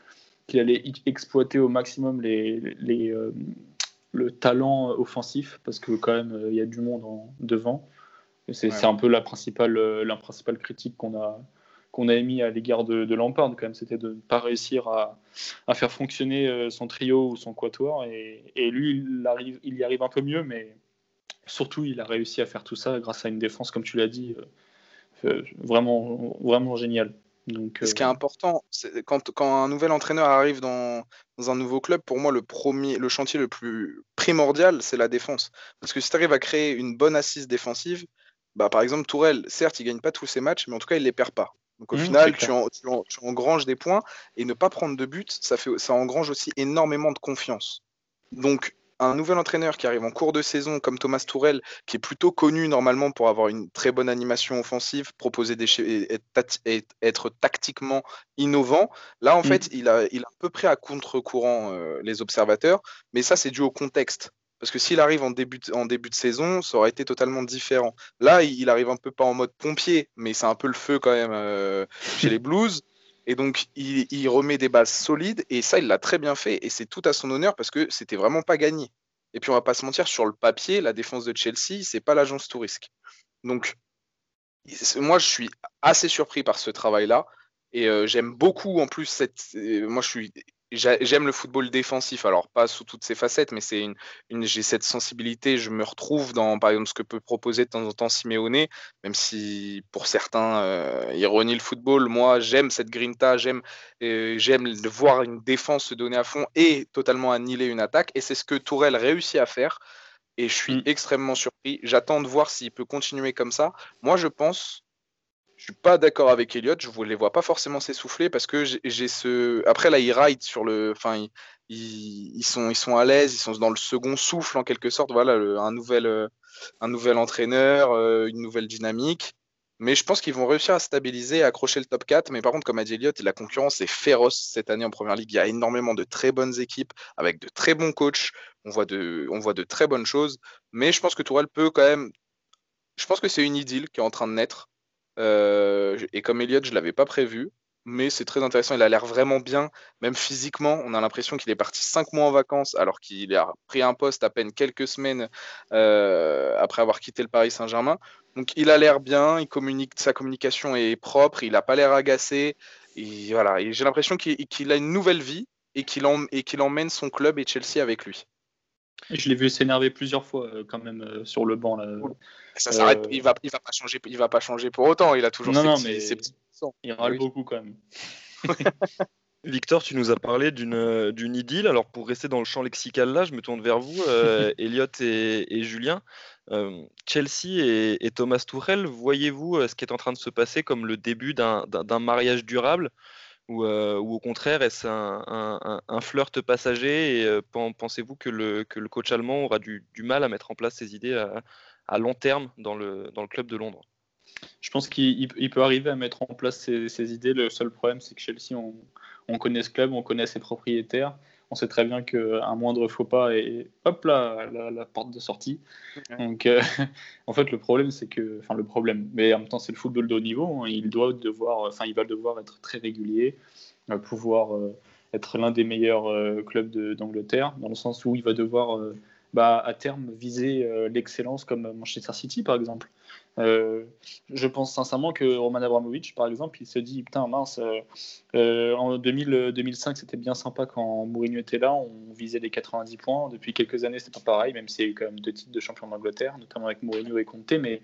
qu'il allait exploiter au maximum les, les le talent offensif parce que quand même il y a du monde en, devant. C'est un peu la principale, la principale critique qu'on a qu'on a émis à l'égard de, de, Lampard, quand même, c'était de ne pas réussir à, faire fonctionner euh, son trio ou son quatuor. Et, lui, il, arrive, il y arrive un peu mieux, mais surtout, il a réussi à faire tout ça grâce à une défense, comme tu l'as dit, euh, euh, vraiment, vraiment géniale. Donc, Ce qui est important, c'est quand, quand, un nouvel entraîneur arrive dans, dans, un nouveau club, pour moi, le, premier, le chantier le plus primordial, c'est la défense. Parce que si tu arrives à créer une bonne assise défensive, bah, par exemple, Tourelle, certes, il gagne pas tous ses matchs, mais en tout cas, il les perd pas. Donc au mmh, final, tu, engranges des points et ne pas prendre de but, ça, fait, ça engrange aussi énormément de confiance. Donc un nouvel entraîneur qui arrive en cours de saison comme Thomas Tourel, qui est plutôt connu normalement pour avoir une très bonne animation offensive, proposer des et être, tactiquement innovant, là en mmh. fait il a, il a à peu près à contre-courant euh, les observateurs, mais ça c'est dû au contexte. Parce que s'il arrive en début, de, saison, ça aurait été totalement différent. Là, il arrive un peu pas en mode pompier, mais c'est un peu le feu quand même euh, chez les Blues. Et donc, il, remet des bases solides, et ça, il l'a très bien fait, et c'est tout à son honneur parce que c'était vraiment pas gagné. Et puis, on va pas se mentir, sur le papier, la défense de Chelsea, c'est pas l'agence touriste. Donc, moi, je suis assez surpris par ce travail-là, et euh, j'aime beaucoup en plus cette. Euh, moi, je suis j'aime le football défensif, alors pas sous toutes ses facettes, mais c'est une, j'ai cette sensibilité, je me retrouve dans par exemple ce que peut proposer de temps en temps Simeone, même si pour certains euh, ironie le football, moi j'aime cette grinta, j'aime euh, j'aime voir une défense se donner à fond et totalement annihiler une attaque, et c'est ce que Tourelle réussit à faire. Et je suis mmh. extrêmement surpris. J'attends de voir s'il peut continuer comme ça. Moi, je pense je suis pas d'accord avec Elliott. Je ne les vois pas forcément s'essouffler parce que j'ai ce. Après là, ils ride sur le. Enfin, ils, sont, à l'aise. Ils sont dans le second souffle en quelque sorte. Voilà, un nouvel, euh, un nouvel entraîneur, euh, une nouvelle dynamique. Mais je pense qu'ils vont réussir à stabiliser, à accrocher le top 4. Mais par contre, comme a dit Elliott, la concurrence est féroce cette année en première ligue. Il y a énormément de très bonnes équipes avec de très bons coachs. On voit de, on voit de très bonnes choses. Mais je pense que Tourelle peut quand même. Je pense que c'est une idylle qui est en train de naître. Euh, et comme Elliott, je ne l'avais pas prévu, mais c'est très intéressant. Il a l'air vraiment bien, même physiquement. On a l'impression qu'il est parti cinq mois en vacances, alors qu'il a pris un poste à peine quelques semaines euh, après avoir quitté le Paris Saint-Germain. Donc il a l'air bien, sa communication est propre, il n'a pas l'air agacé. Voilà, j'ai l'impression qu'il a une nouvelle vie et qu'il emmène son club et Chelsea avec lui. Je l'ai vu s'énerver plusieurs fois euh, quand même euh, sur le banc. Là. Ça s'arrête, euh, il va, il va pas changer, il va pas changer pour autant. Il a toujours non, ses, petits, Il râle beaucoup quand même. Victor, tu nous as parlé d'une d'une idylle. Alors pour rester dans le champ lexical là, je me tourne vers vous, Elliot et, Julien. Chelsea et, Thomas Tuchel, voyez-vous ce qui est en train de se passer comme le début d'un mariage durable? Ou, euh, ou, au contraire, est-ce un, flirt passager Et euh, pensez-vous que le, coach allemand aura du, mal à mettre en place ses idées à, long terme dans le, club de Londres? Je pense qu'il peut arriver à mettre en place ses, ses idées. Le seul problème, c'est que Chelsea, on, on, connaît ce club, on connaît ses propriétaires on sait très bien qu'un moindre faux pas et hop là, la, porte de sortie. Donc, euh, en fait, le problème, c'est que, enfin, le problème, mais en même temps, c'est le football de haut niveau. Hein. il doit devoir, enfin, il va devoir être très régulier, euh, pouvoir euh, être l'un des meilleurs clubs d'Angleterre, dans le sens où il va devoir, bah, à terme, viser l'excellence comme Manchester City, par exemple. Euh, je pense sincèrement que Roman Abramovich, par exemple, il se dit Putain, mince, euh, euh, en 2000, 2005, c'était bien sympa quand Mourinho était là, on visait les 90 points. Depuis quelques années, c'est pas pareil, même s'il y a eu quand même deux titres de champion d'Angleterre, notamment avec Mourinho et Conte. Mais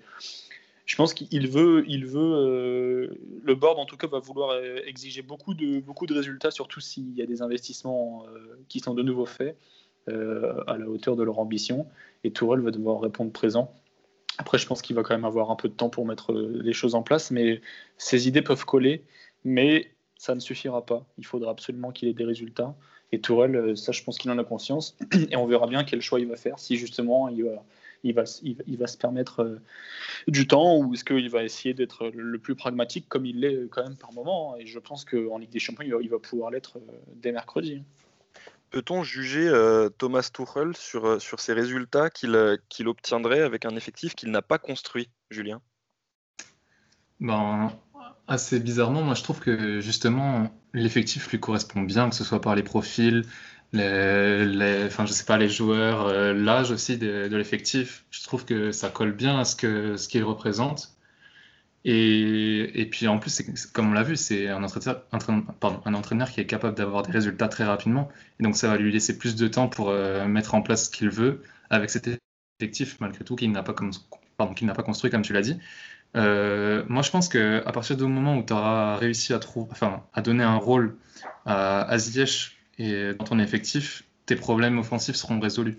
je pense qu'il veut, il veut le board en tout cas va vouloir exiger beaucoup de, beaucoup de résultats, surtout s'il y a des investissements qui sont de nouveau faits à la hauteur de leur ambition. Et Tourelle va devoir répondre présent Après, je pense qu'il va quand même avoir un peu de temps pour mettre les choses en place, mais ses idées peuvent coller, mais ça ne suffira pas. Il faudra absolument qu'il ait des résultats. Et Tourelle, ça, je pense qu'il en a conscience, et on verra bien quel choix il va faire, si justement il va il va, il, va se permettre euh, du temps ou est-ce qu'il va essayer d'être le plus pragmatique comme il l'est quand même par moment Et je pense qu'en Ligue des Champions, il va, pouvoir l'être euh, dès mercredi. Peut-on juger euh, Thomas Tuchel sur, sur ses résultats qu'il qu'il obtiendrait avec un effectif qu'il n'a pas construit, Julien? Ben, Assez bizarrement, moi je trouve que justement l'effectif lui correspond bien, que ce soit par les profils, les, enfin, je sais pas, les joueurs, euh, l'âge aussi de, l'effectif. Je trouve que ça colle bien à ce que ce qu'il représente. Et, et, puis en plus, comme on l'a vu, c'est un entraîneur, qui est capable d'avoir des résultats très rapidement. Et donc ça va lui laisser plus de temps pour euh, mettre en place ce qu'il veut avec cet effectif, malgré tout, qu'il n'a pas, n'a pas construit, comme tu l'as dit. Euh, moi, je pense qu'à partir du moment où tu auras réussi à, enfin, à donner un rôle à, à Ziyech et dans ton effectif, tes problèmes offensifs seront résolus.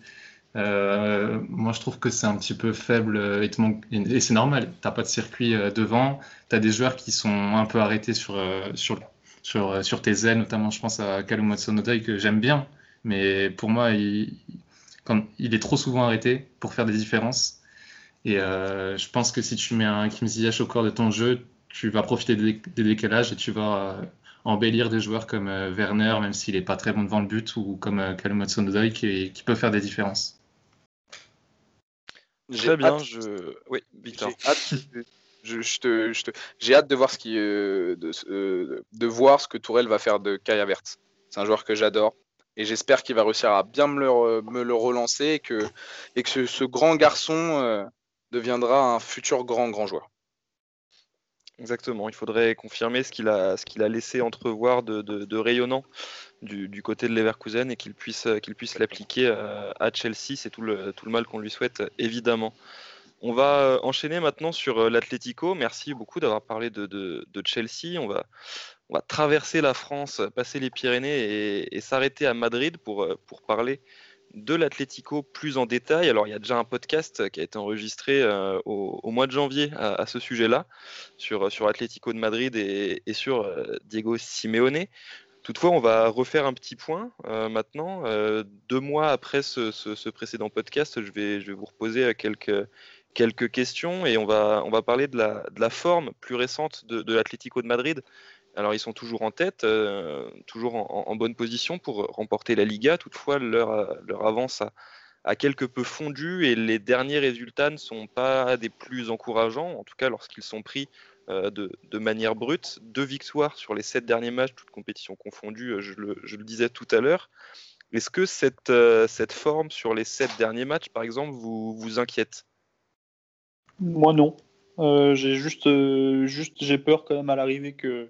Euh, moi, je trouve que c'est un petit peu faible et, c'est normal. Tu n'as pas de circuit euh, devant. Tu as des joueurs qui sont un peu arrêtés sur, euh, sur, sur, sur tes ailes, notamment je pense à Kalum Sonodoy que j'aime bien. Mais pour moi, il, quand, il est trop souvent arrêté pour faire des différences. Et je pense que si tu mets un Kim Ziyech au corps de ton jeu, tu vas profiter des, décalages et tu vas embellir des joueurs comme euh, Werner, même s'il n'est pas très bon devant le but, ou comme euh, qui, qui peut faire des différences. Très bien, je... Oui, Victor. J'ai hâte, de voir ce qui, euh, de, voir ce que Tourelle va faire de Kai Havertz. C'est un joueur que j'adore et j'espère qu'il va réussir à bien me le, me le relancer et que, et que ce, ce grand garçon deviendra un futur grand grand joueur. Exactement, il faudrait confirmer ce qu'il a, ce qu'il a laissé entrevoir de, rayonnant du, côté de Leverkusen et qu'il puisse, qu'il puisse l'appliquer euh, à Chelsea. C'est tout le, tout le mal qu'on lui souhaite, évidemment. On va euh, enchaîner maintenant sur euh, l'Atlético. Merci beaucoup d'avoir parlé de, Chelsea. On va, on va traverser la France, passer les Pyrénées et, et s'arrêter à Madrid pour, pour parler de l'Atlético plus en détail. Alors, il y a déjà un podcast qui a été enregistré euh, au, mois de janvier à, ce sujet-là, sur, sur Atlético de Madrid et, sur euh, Diego Simeone. Toutefois, on va refaire un petit point euh, maintenant. deux mois après ce, précédent podcast, je vais, vous reposer quelques, quelques questions et on va, on va parler de la, de la forme plus récente de, l'Atlético de Madrid alors ils sont toujours en tête, euh, toujours en, bonne position pour remporter la Liga. Toutefois, leur, euh, leur avance a, quelque peu fondu et les derniers résultats ne sont pas des plus encourageants, en tout cas lorsqu'ils sont pris euh, de, manière brute. Deux victoires sur les sept derniers matchs, toutes compétitions confondues, je le, disais tout à l'heure. Est-ce que cette, cette forme sur les sept derniers matchs, par exemple, vous, vous inquiète? Moi non. Euh, j'ai juste, euh, juste j'ai peur quand même à l'arrivée que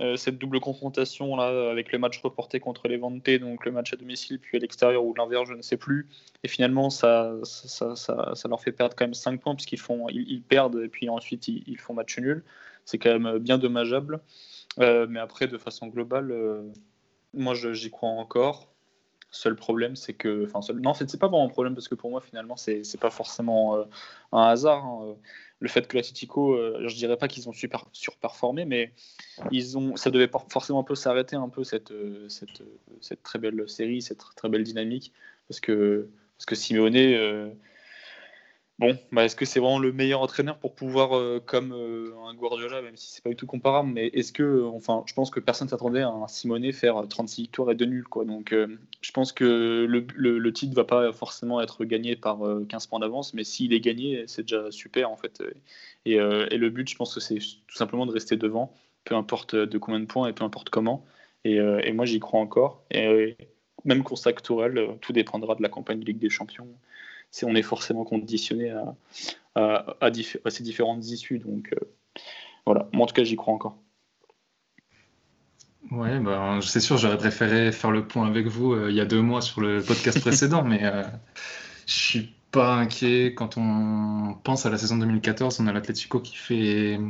euh, cette double confrontation là, avec le match reporté contre les Levante, donc le match à domicile puis à l'extérieur ou l'inverse, je ne sais plus. Et finalement, ça, ça, ça, leur fait perdre quand même 5 points puisqu'ils font, ils, perdent et puis ensuite ils, font match nul. C'est quand même bien dommageable. mais après, de façon globale, moi j'y crois encore. Seul problème, c'est que. Enfin. Non, c'est pas vraiment un problème parce que pour moi, finalement, c'est pas forcément un hasard. Hein le fait que l'Atletico, euh, je dirais pas qu'ils ont super surperformé, mais ils ont, ça devait forcément un peu s'arrêter un peu cette, euh, cette, cette, très belle série, cette très belle dynamique, parce que parce que Simeone, euh, Bon, bah, est-ce que c'est vraiment le meilleur entraîneur pour pouvoir, euh, comme euh, un Guardiola, même si c'est pas du tout comparable, mais est-ce que, enfin, je pense que personne s'attendait à un Simonet faire 36 victoires et 2 nuls, quoi. Donc, euh, je pense que le, le, titre va pas forcément être gagné par 15 points d'avance, mais s'il est gagné, c'est déjà super, en fait. Et, le but, je pense que c'est tout simplement de rester devant, peu importe de combien de points et peu importe comment. Et, et moi, j'y crois encore. Et même constat Tourelle, tout dépendra de la campagne de Ligue des Champions on est forcément conditionné à, à, ces différentes issues. Donc euh, voilà, moi en tout cas j'y crois encore. Ouais, ben, c'est sûr, j'aurais préféré faire le point avec vous euh, il y a deux mois sur le podcast précédent, mais euh, je suis pas inquiet quand on pense à la saison 2014. On a l'Atlético qui fait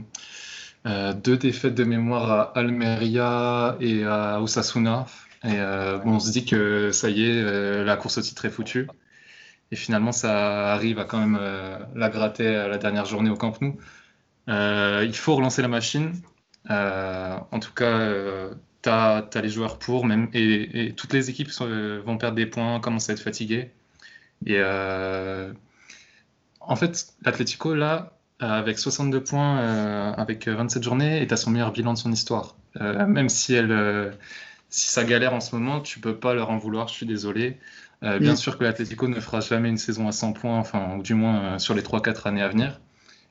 deux défaites de mémoire à Almeria et à Osasuna. Et on se dit que ça y est, la course au titre est foutue. Et finalement, ça arrive à quand même la gratter à la dernière journée au Camp Nou. il faut relancer la machine. en tout cas, tu as, les joueurs pour, même, et, toutes les équipes vont perdre des points, commencent à être fatiguées. Et en fait, l'Atlético, là, avec 62 points, euh, avec 27 journées, est à son meilleur bilan de son histoire. Euh, même si, elle, euh, si ça galère en ce moment, tu peux pas leur en vouloir, je suis désolé. Bien sûr que l'Atlético ne fera jamais une saison à 100 points, enfin, ou du moins sur les 3-4 années à venir.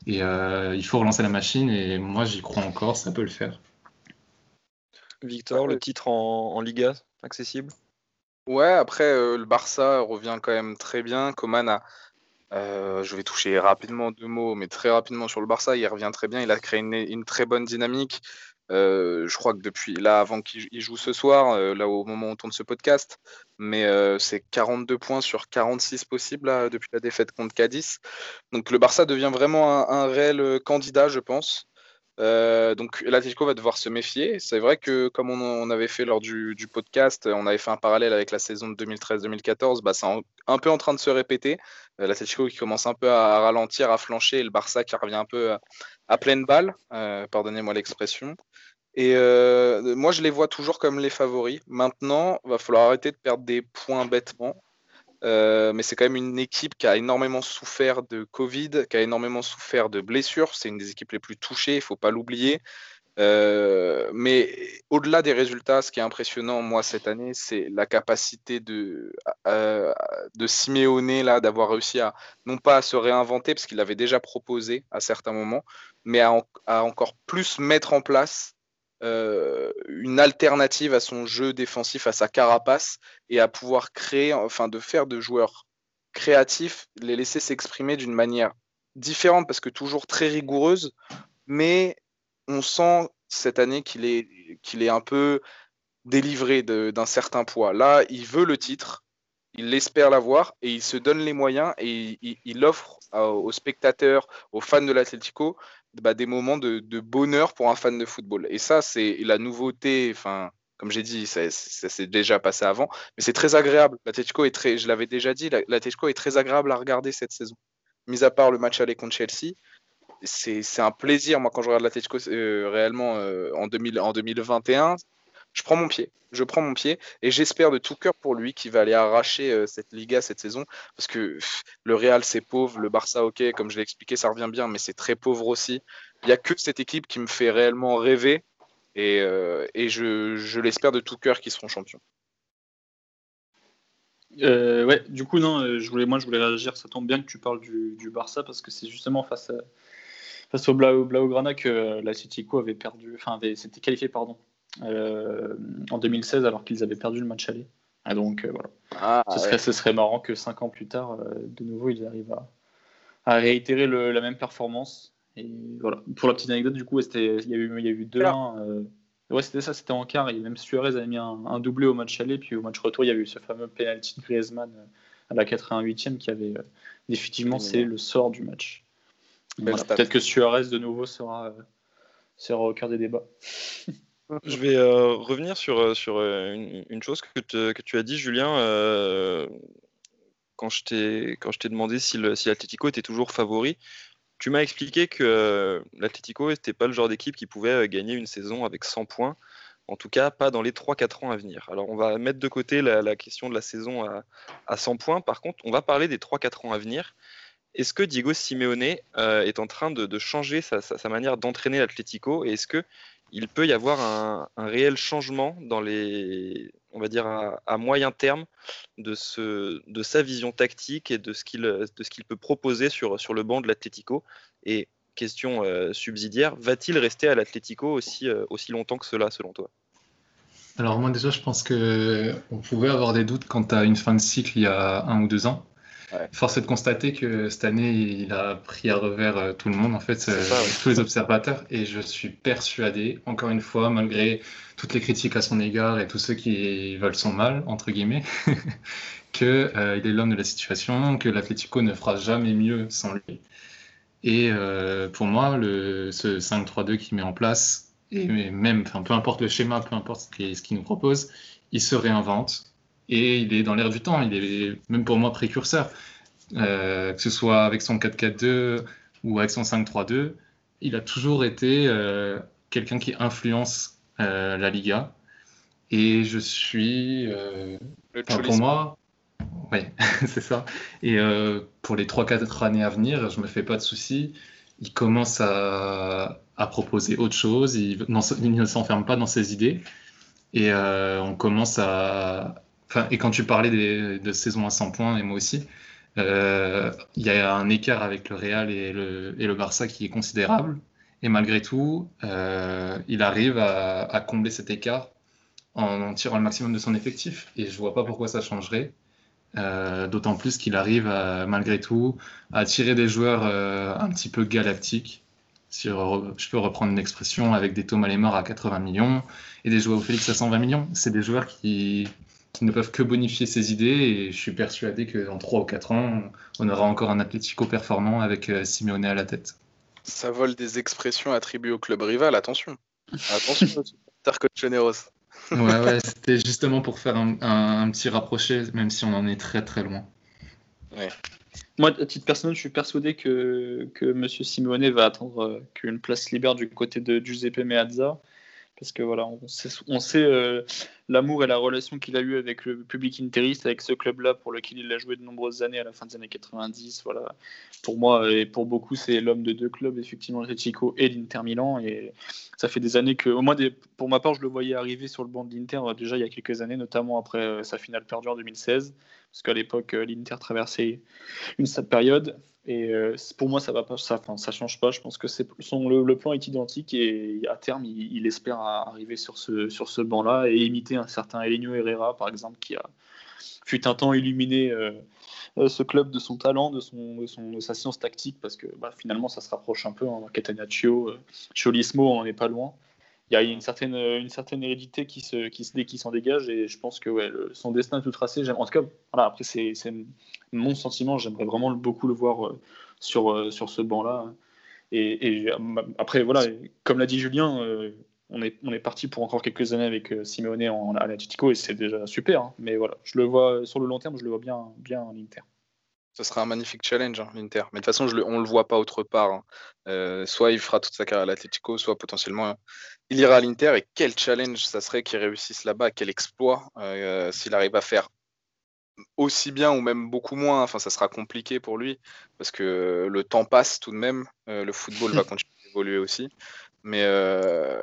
Et il faut relancer la machine, et moi j'y crois encore, ça peut le faire. Victor, le titre en, en Liga, accessible? Ouais, après, le Barça revient quand même très bien. Coman a, euh, je vais toucher rapidement deux mots, mais très rapidement sur le Barça. Il revient très bien. Il a créé une, très bonne dynamique. Euh, je crois que depuis là, avant qu'il joue ce soir, euh, là au moment où on tourne ce podcast, mais c'est 42 points sur 46 possibles depuis la défaite contre Cadiz. Donc le Barça devient vraiment un réel candidat, je pense. Euh, donc l'Atletico va devoir se méfier. C'est vrai que comme on, avait fait lors du, podcast, on avait fait un parallèle avec la saison de 2013-2014, bah, c'est un, peu en train de se répéter. Euh, L'Atletico qui commence un peu à, ralentir, à flancher, et le Barça qui revient un peu à, pleine balle, euh, pardonnez-moi l'expression. Et moi, je les vois toujours comme les favoris. Maintenant, va falloir arrêter de perdre des points bêtement. Euh, mais c'est quand même une équipe qui a énormément souffert de Covid, qui a énormément souffert de blessures. C'est une des équipes les plus touchées, il ne faut pas l'oublier. Euh, mais au-delà des résultats, ce qui est impressionnant, moi, cette année, c'est la capacité de, euh, de Simeone, là, d'avoir réussi à, non pas à se réinventer, parce qu'il l'avait déjà proposé à certains moments, mais à, à, encore plus mettre en place euh, une alternative à son jeu défensif, à sa carapace, et à pouvoir créer, enfin de faire de joueurs créatifs, les laisser s'exprimer d'une manière différente, parce que toujours très rigoureuse, mais on sent cette année qu'il est, est un peu délivré d'un certain poids. Là, il veut le titre, il espère l'avoir, et il se donne les moyens, et il, offre aux spectateurs, aux fans de l'Atlético, bah, des moments de, bonheur pour un fan de football. Et ça, c'est la nouveauté. Enfin, comme j'ai dit, ça, s'est déjà passé avant, mais c'est très agréable. L'Atletico est très, je l'avais déjà dit, l'Atletico est très agréable à regarder cette saison. Mis à part le match aller contre Chelsea, c'est un plaisir. Moi, quand je regarde l'Atletico euh, réellement euh, en, 2000, en 2021, je prends mon pied. Je prends mon pied et j'espère de tout cœur pour lui qu'il va aller arracher euh, cette Liga cette saison parce que le Real c'est pauvre, le Barça ok, comme je l'ai expliqué, ça revient bien, mais c'est très pauvre aussi. Il n'y a que cette équipe qui me fait réellement rêver et, euh, je, l'espère de tout cœur qu'ils seront champions. Euh, ouais, du coup, non, je voulais, moi je voulais réagir. Ça tombe bien que tu parles du, Barça parce que c'est justement face, au Blaugrana que la Citico avait perdu, enfin, s'était qualifié, pardon, euh, en 2016 alors qu'ils avaient perdu le match aller. Ah, donc euh, voilà. Ah, ce, serait, ce, serait, marrant que 5 ans plus tard, euh, de nouveau, ils arrivent à, à réitérer le, la même performance. Et voilà. Pour la petite anecdote, du coup, il y a eu, y a eu 2-1. ouais, c'était ça, c'était en quart. Et même Suarez avait mis un, doublé au match aller, puis au match retour, il y avait eu ce fameux penalty de Griezmann à la 88e qui avait définitivement c'est le sort du match. Peut-être que Suarez de nouveau sera, sera au cœur des débats. Je vais euh, revenir sur, euh, sur euh, une, chose que, que, tu as dit, Julien, quand je t'ai demandé si l'Atletico était toujours favori. Tu m'as expliqué que l'Atletico n'était pas le genre d'équipe qui pouvait gagner une saison avec 100 points, en tout cas pas dans les 3-4 ans à venir. Alors on va mettre de côté la, question de la saison à, à, 100 points, par contre on va parler des 3-4 ans à venir. Est-ce que Diego Simeone est en train de, changer sa, sa manière d'entraîner l'Atletico et est-ce que il peut y avoir un, réel changement dans les, on va dire à, moyen terme de, sa vision tactique et de ce qu'il peut proposer sur, sur le banc de l'Atlético. Et question euh, subsidiaire, va-t-il rester à l'Atlético aussi, euh, aussi longtemps que cela, selon toi? Alors moi déjà, je pense que on pouvait avoir des doutes quant à une fin de cycle il y a un ou deux ans. Force est de constater que cette année, il a pris à revers euh, tout le monde, en fait, euh, tous les observateurs. Et je suis persuadé, encore une fois, malgré toutes les critiques à son égard et tous ceux qui veulent son mal, entre guillemets, qu'il euh, est l'homme de la situation, que l'Atlético ne fera jamais mieux sans lui. Et pour moi, le, ce 5-3-2 qu'il met en place, et même, enfin, peu importe le schéma, peu importe ce qu'il nous propose, il se réinvente et il est dans l'air du temps. Il est même pour moi précurseur. que ce soit avec son 4-4-2 ou avec son 5-3-2, il a toujours été quelqu'un qui influence la Liga. Et je suis, pour moi, oui, c'est ça. Et pour les 3-4 années à venir, je me fais pas de soucis. Il commence à, à proposer autre chose. Il, il ne s'enferme pas dans ses idées. Et on commence à, et quand tu parlais de saison à 100 points, et moi aussi, euh, il y a un écart avec le Real et le, Barça qui est considérable. Et malgré tout, euh, il arrive à, combler cet écart en, tirant le maximum de son effectif. Et je vois pas pourquoi ça changerait. Euh, d'autant plus qu'il arrive malgré tout à tirer des joueurs un petit peu galactiques. Si je peux reprendre une expression avec des Thomas Lemar à 80 millions et des joueurs Félix à 120 millions. C'est des joueurs qui, qui ne peuvent que bonifier ses idées et je suis persuadé que dans 3 ou 4 ans, on aura encore un Atlético performant avec euh, Simeone à la tête. Ça vole des expressions attribuées au club rival, attention. Attention, Généros. ouais, ouais, c'était justement pour faire un, petit rapproché, même si on en est très très loin. Moi, à titre personnel, je suis persuadé que, que M. Simeone va attendre euh, qu'une place libère du côté de Giuseppe Meazza parce que voilà, on sait, on sait euh, l'amour et la relation qu'il a eu avec le public interiste, avec ce club-là pour lequel il a joué de nombreuses années à la fin des années 90. Voilà, pour moi et pour beaucoup, c'est l'homme de deux clubs, effectivement, l'Atletico et l'Inter Milan. Et ça fait des années que, au moins, pour ma part, je le voyais arriver sur le banc de l'Inter euh, déjà il y a quelques années, notamment après euh, sa finale perdue en 2016, parce qu'à l'époque, l'Inter traversait une sale période. Et euh, pour moi, ça va pas, ça, change pas. Je pense que c'est le, plan est identique et à terme, il, espère arriver sur ce sur ce banc-là et imiter un certain Elenio Herrera, par exemple, qui a fut un temps illuminé euh, euh, ce club de son talent, de son, son sa science tactique, parce que bah, finalement, ça se rapproche un peu. Hein, Catenaccio, Cholismo, on n'est pas loin il y a une certaine, une certaine hérédité qui se, qui se, qui s'en dégage et je pense que son destin est tout tracé. En tout cas, voilà, après, c'est, mon sentiment. J'aimerais vraiment beaucoup le voir euh, sur, euh, sur ce banc-là. Et, et, après, voilà, comme l'a dit Julien, euh, on est, on est parti pour encore quelques années avec Simeone en, à l'Atletico et c'est déjà super. Hein. mais voilà, je le vois sur le long terme, je le vois bien, bien en Inter. Ce sera un magnifique challenge, hein, l'Inter. Mais de toute façon, je le, on ne le voit pas autre part. Hein. Euh, soit il fera toute sa carrière à l'Atletico, soit potentiellement hein, il ira à l'Inter. Et quel challenge ça serait qu'il réussisse là-bas, quel exploit euh, s'il arrive à faire aussi bien ou même beaucoup moins. Enfin, ça sera compliqué pour lui parce que le temps passe tout de même. Euh, le football va continuer d'évoluer aussi. Mais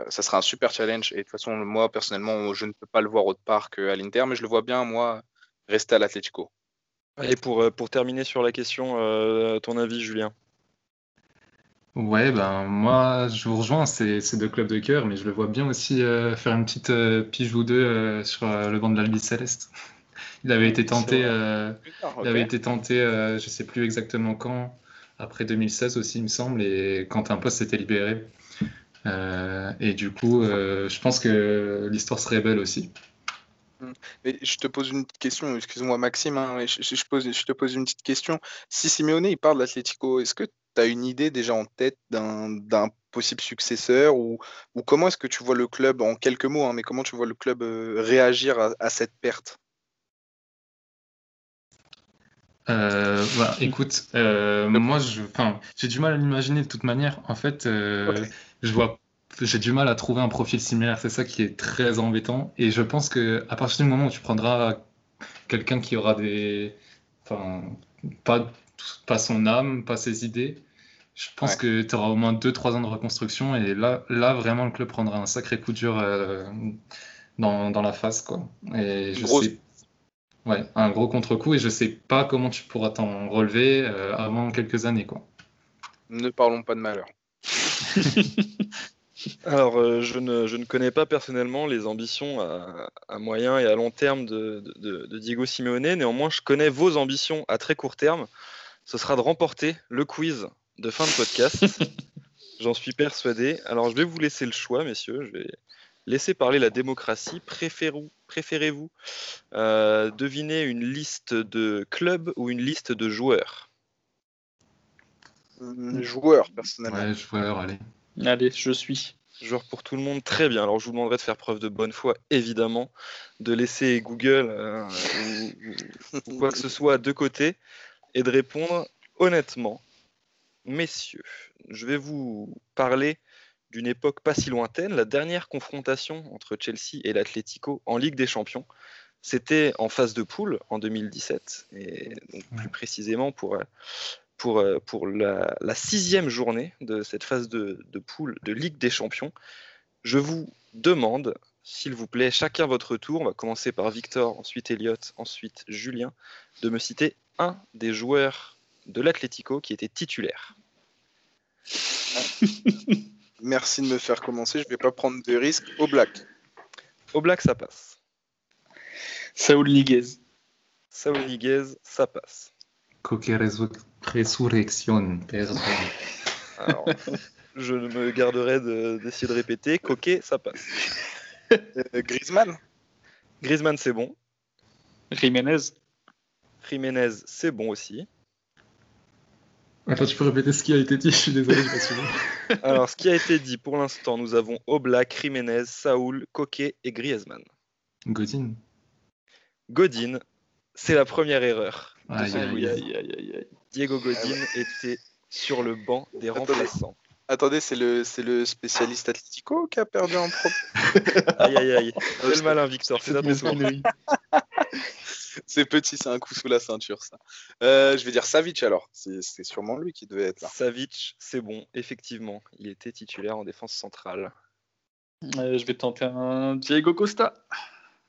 ça sera un super challenge. Et de toute façon, moi, personnellement, je ne peux pas le voir autre part qu'à l'Inter. Mais je le vois bien, moi, rester à l'Atletico. Et pour, euh, pour terminer sur la question, euh, ton avis, Julien? Ouais, ben moi je vous rejoins, c'est deux clubs de cœur, mais je le vois bien aussi euh, faire une petite pige ou deux sur le banc de l'Albi Céleste. Il avait été tenté, il avait été tenté, je sais plus exactement quand, après 2016 aussi, il me semble, et quand un poste s'était libéré. Et du coup, je pense que l'histoire serait belle aussi. Mmh. je te pose une petite question, excuse-moi Maxime, hein, je, pose, je te pose une petite question. Si Simeone il parle d'Atlético, est-ce que tu as une idée déjà en tête d'un possible successeur ou, ou comment est-ce que tu vois le club, en quelques mots, hein, mais comment tu vois le club euh, réagir à, cette perte? Euh, bah, écoute, euh, moi, j'ai du mal à l'imaginer de toute manière. En fait, je vois j'ai du mal à trouver un profil similaire. C'est ça qui est très embêtant. Et je pense que à partir du moment où tu prendras quelqu'un qui aura des, enfin, pas, pas son âme, pas ses idées, je pense que tu auras au moins 2-3 ans de reconstruction. Et là, là, vraiment, le club prendra un sacré coup dur euh, dans, dans, la face. Quoi. Et je sais. Ouais, un gros contre-coup. Et je sais pas comment tu pourras t'en relever euh, avant quelques années. Quoi. Ne parlons pas de malheur. Alors, euh, je, ne, connais pas personnellement les ambitions à, moyen et à long terme de, Diego Simeone. Néanmoins, je connais vos ambitions à très court terme. Ce sera de remporter le quiz de fin de podcast. J'en suis persuadé. Alors, je vais vous laisser le choix, messieurs. Je vais laisser parler la démocratie. Préférez-vous euh, deviner une liste de clubs ou une liste de joueurs? Joueurs, personnellement. Ouais, joueurs, allez. Allez, je suis. Joueur pour tout le monde, très bien. Alors je vous demanderai de faire preuve de bonne foi, évidemment, de laisser Google euh, ou, quoi que ce soit de côté. et de répondre honnêtement. Messieurs, je vais vous parler d'une époque pas si lointaine, la dernière confrontation entre Chelsea et l'Atlético en Ligue des Champions. C'était en phase de poule en 2017, et donc plus précisément pour, pour, pour la, la, sixième journée de cette phase de, de poule de Ligue des Champions. Je vous demande, s'il vous plaît, chacun votre tour, on va commencer par Victor, ensuite Elliot, ensuite Julien, de me citer un des joueurs de l'Atlético qui était titulaire. Merci de me faire commencer, je ne vais pas prendre de risques. Au black. Au black, ça passe. Saúl Niguez. Saúl Niguez, ça passe. Coque Resurrection, perdón. Alors, je me garderai d'essayer de, de, répéter. Coquet, ça passe. Euh, Griezmann Griezmann, c'est bon. Jiménez Jiménez, c'est bon aussi. Attends, tu peux répéter ce qui a été dit Je suis désolé, je me souviens. Alors, ce qui a été dit pour l'instant, nous avons Oblak, Jiménez, Saoul, Coquet et Griezmann. Godin. Godin, c'est la première erreur. Aïe, aïe, aïe, aïe, aïe. Diego Godin était sur le banc des remplaçants. Attendez, c'est le, c'est le spécialiste Atlético qui a perdu en pro. aïe, aïe, aïe. Fais le malin, Victor, c'est notre. C'est petit, c'est un coup sous la ceinture, ça. Euh, je vais dire Savic alors. C'est, c'est sûrement lui qui devait être là. Savic, c'est bon, effectivement. Il était titulaire en défense centrale. Euh, je vais tenter un Diego Costa.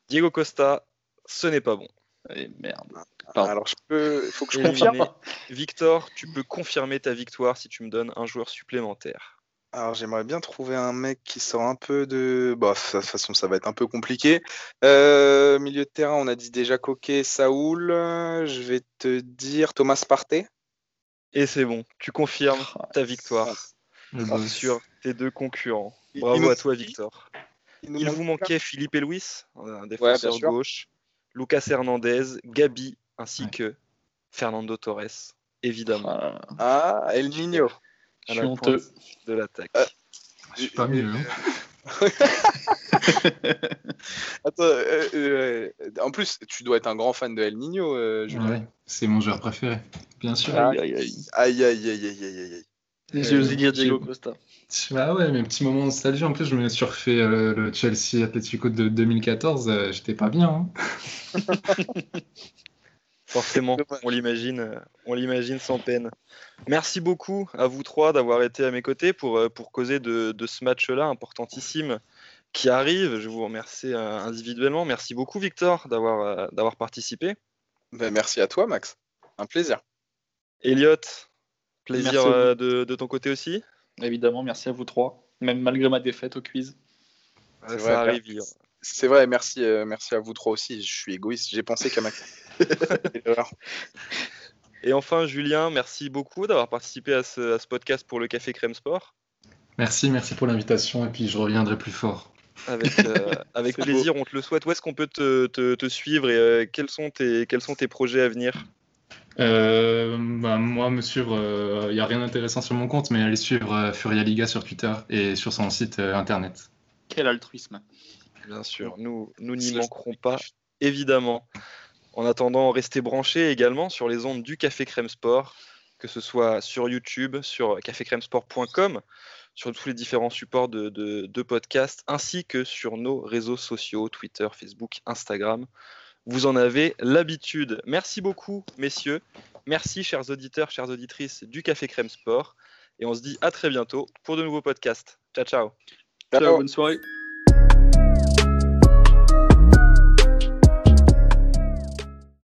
Diego Costa, ce n'est pas bon. Et merde. Pardon. Alors, je peux. Il faut que je Éliminé. confirme. Victor, tu peux confirmer ta victoire si tu me donnes un joueur supplémentaire. Alors, j'aimerais bien trouver un mec qui sort un peu de. Bah, de toute façon, ça va être un peu compliqué. Euh, milieu de terrain, on a dit déjà Coquet, Saoul. Je vais te dire Thomas Partey. Et c'est bon, tu confirmes ta victoire sur tes deux concurrents. Bravo à toi, Victor. Il, nous Il manque vous manquait Philippe et Luis, un défenseur gauche, Lucas Hernandez, Gabi, ainsi Ouais. que Fernando Torres, évidemment, Ah, Ah, El Nino. à je la suis pointe honteux. de l'attaque. Euh, Je suis pas mieux. hein. Attends, euh, euh, en plus, tu dois être un grand fan de El Nino, euh, Julien. Ouais, c'est mon joueur préféré, bien sûr. Aïe, aïe, aïe. Aïe, aïe, aïe, aïe, aïe, aïe. J'ai osé dire Diego Costa. Bah ouais, mes petits moments de nostalgie. En plus, je me suis refait euh, le Chelsea Atletico de 2014. euh, J'étais pas bien. hein. Forcément, on l'imagine, euh, on l'imagine sans peine. Merci beaucoup à vous trois d'avoir été à mes côtés pour, euh, pour causer de, de ce match-là importantissime qui arrive. Je vous remercie euh, individuellement. Merci beaucoup, Victor, d'avoir euh, d'avoir participé. Ben, merci à toi, Max. Un plaisir. Elliot, plaisir euh, de, de ton côté aussi. Évidemment, merci à vous trois. Même malgré ma défaite au quiz. C'est Ça arrive. C'est vrai, merci, euh, merci à vous trois aussi. Je suis égoïste, j'ai pensé qu'à Max. Erreur. Et enfin, Julien, merci beaucoup d'avoir participé à ce, à ce podcast pour le Café Crème Sport. Merci, merci pour l'invitation. Et puis, je reviendrai plus fort. Avec, euh, avec plaisir, on te le souhaite. Où est-ce qu'on peut te, te- te suivre et euh, quels, sont tes, quels sont tes projets à venir? Euh, bah, moi, me suivre, il n'y a rien d'intéressant sur mon compte, mais allez suivre euh, Furia Liga sur Twitter et sur son site euh, internet. Quel altruisme. Bien sûr, nous nous n'y manquerons pas, évidemment. En attendant, restez branchés également sur les ondes du Café Crème Sport, que ce soit sur YouTube, sur cafécrèmesport.com, sur tous les différents supports de, de, de podcasts, ainsi que sur nos réseaux sociaux, Twitter, Facebook, Instagram. Vous en avez l'habitude. Merci beaucoup, messieurs. Merci, chers auditeurs, chères auditrices du Café Crème Sport. Et on se dit à très bientôt pour de nouveaux podcasts. Ciao, ciao. Ciao, Ciao. bonne soirée.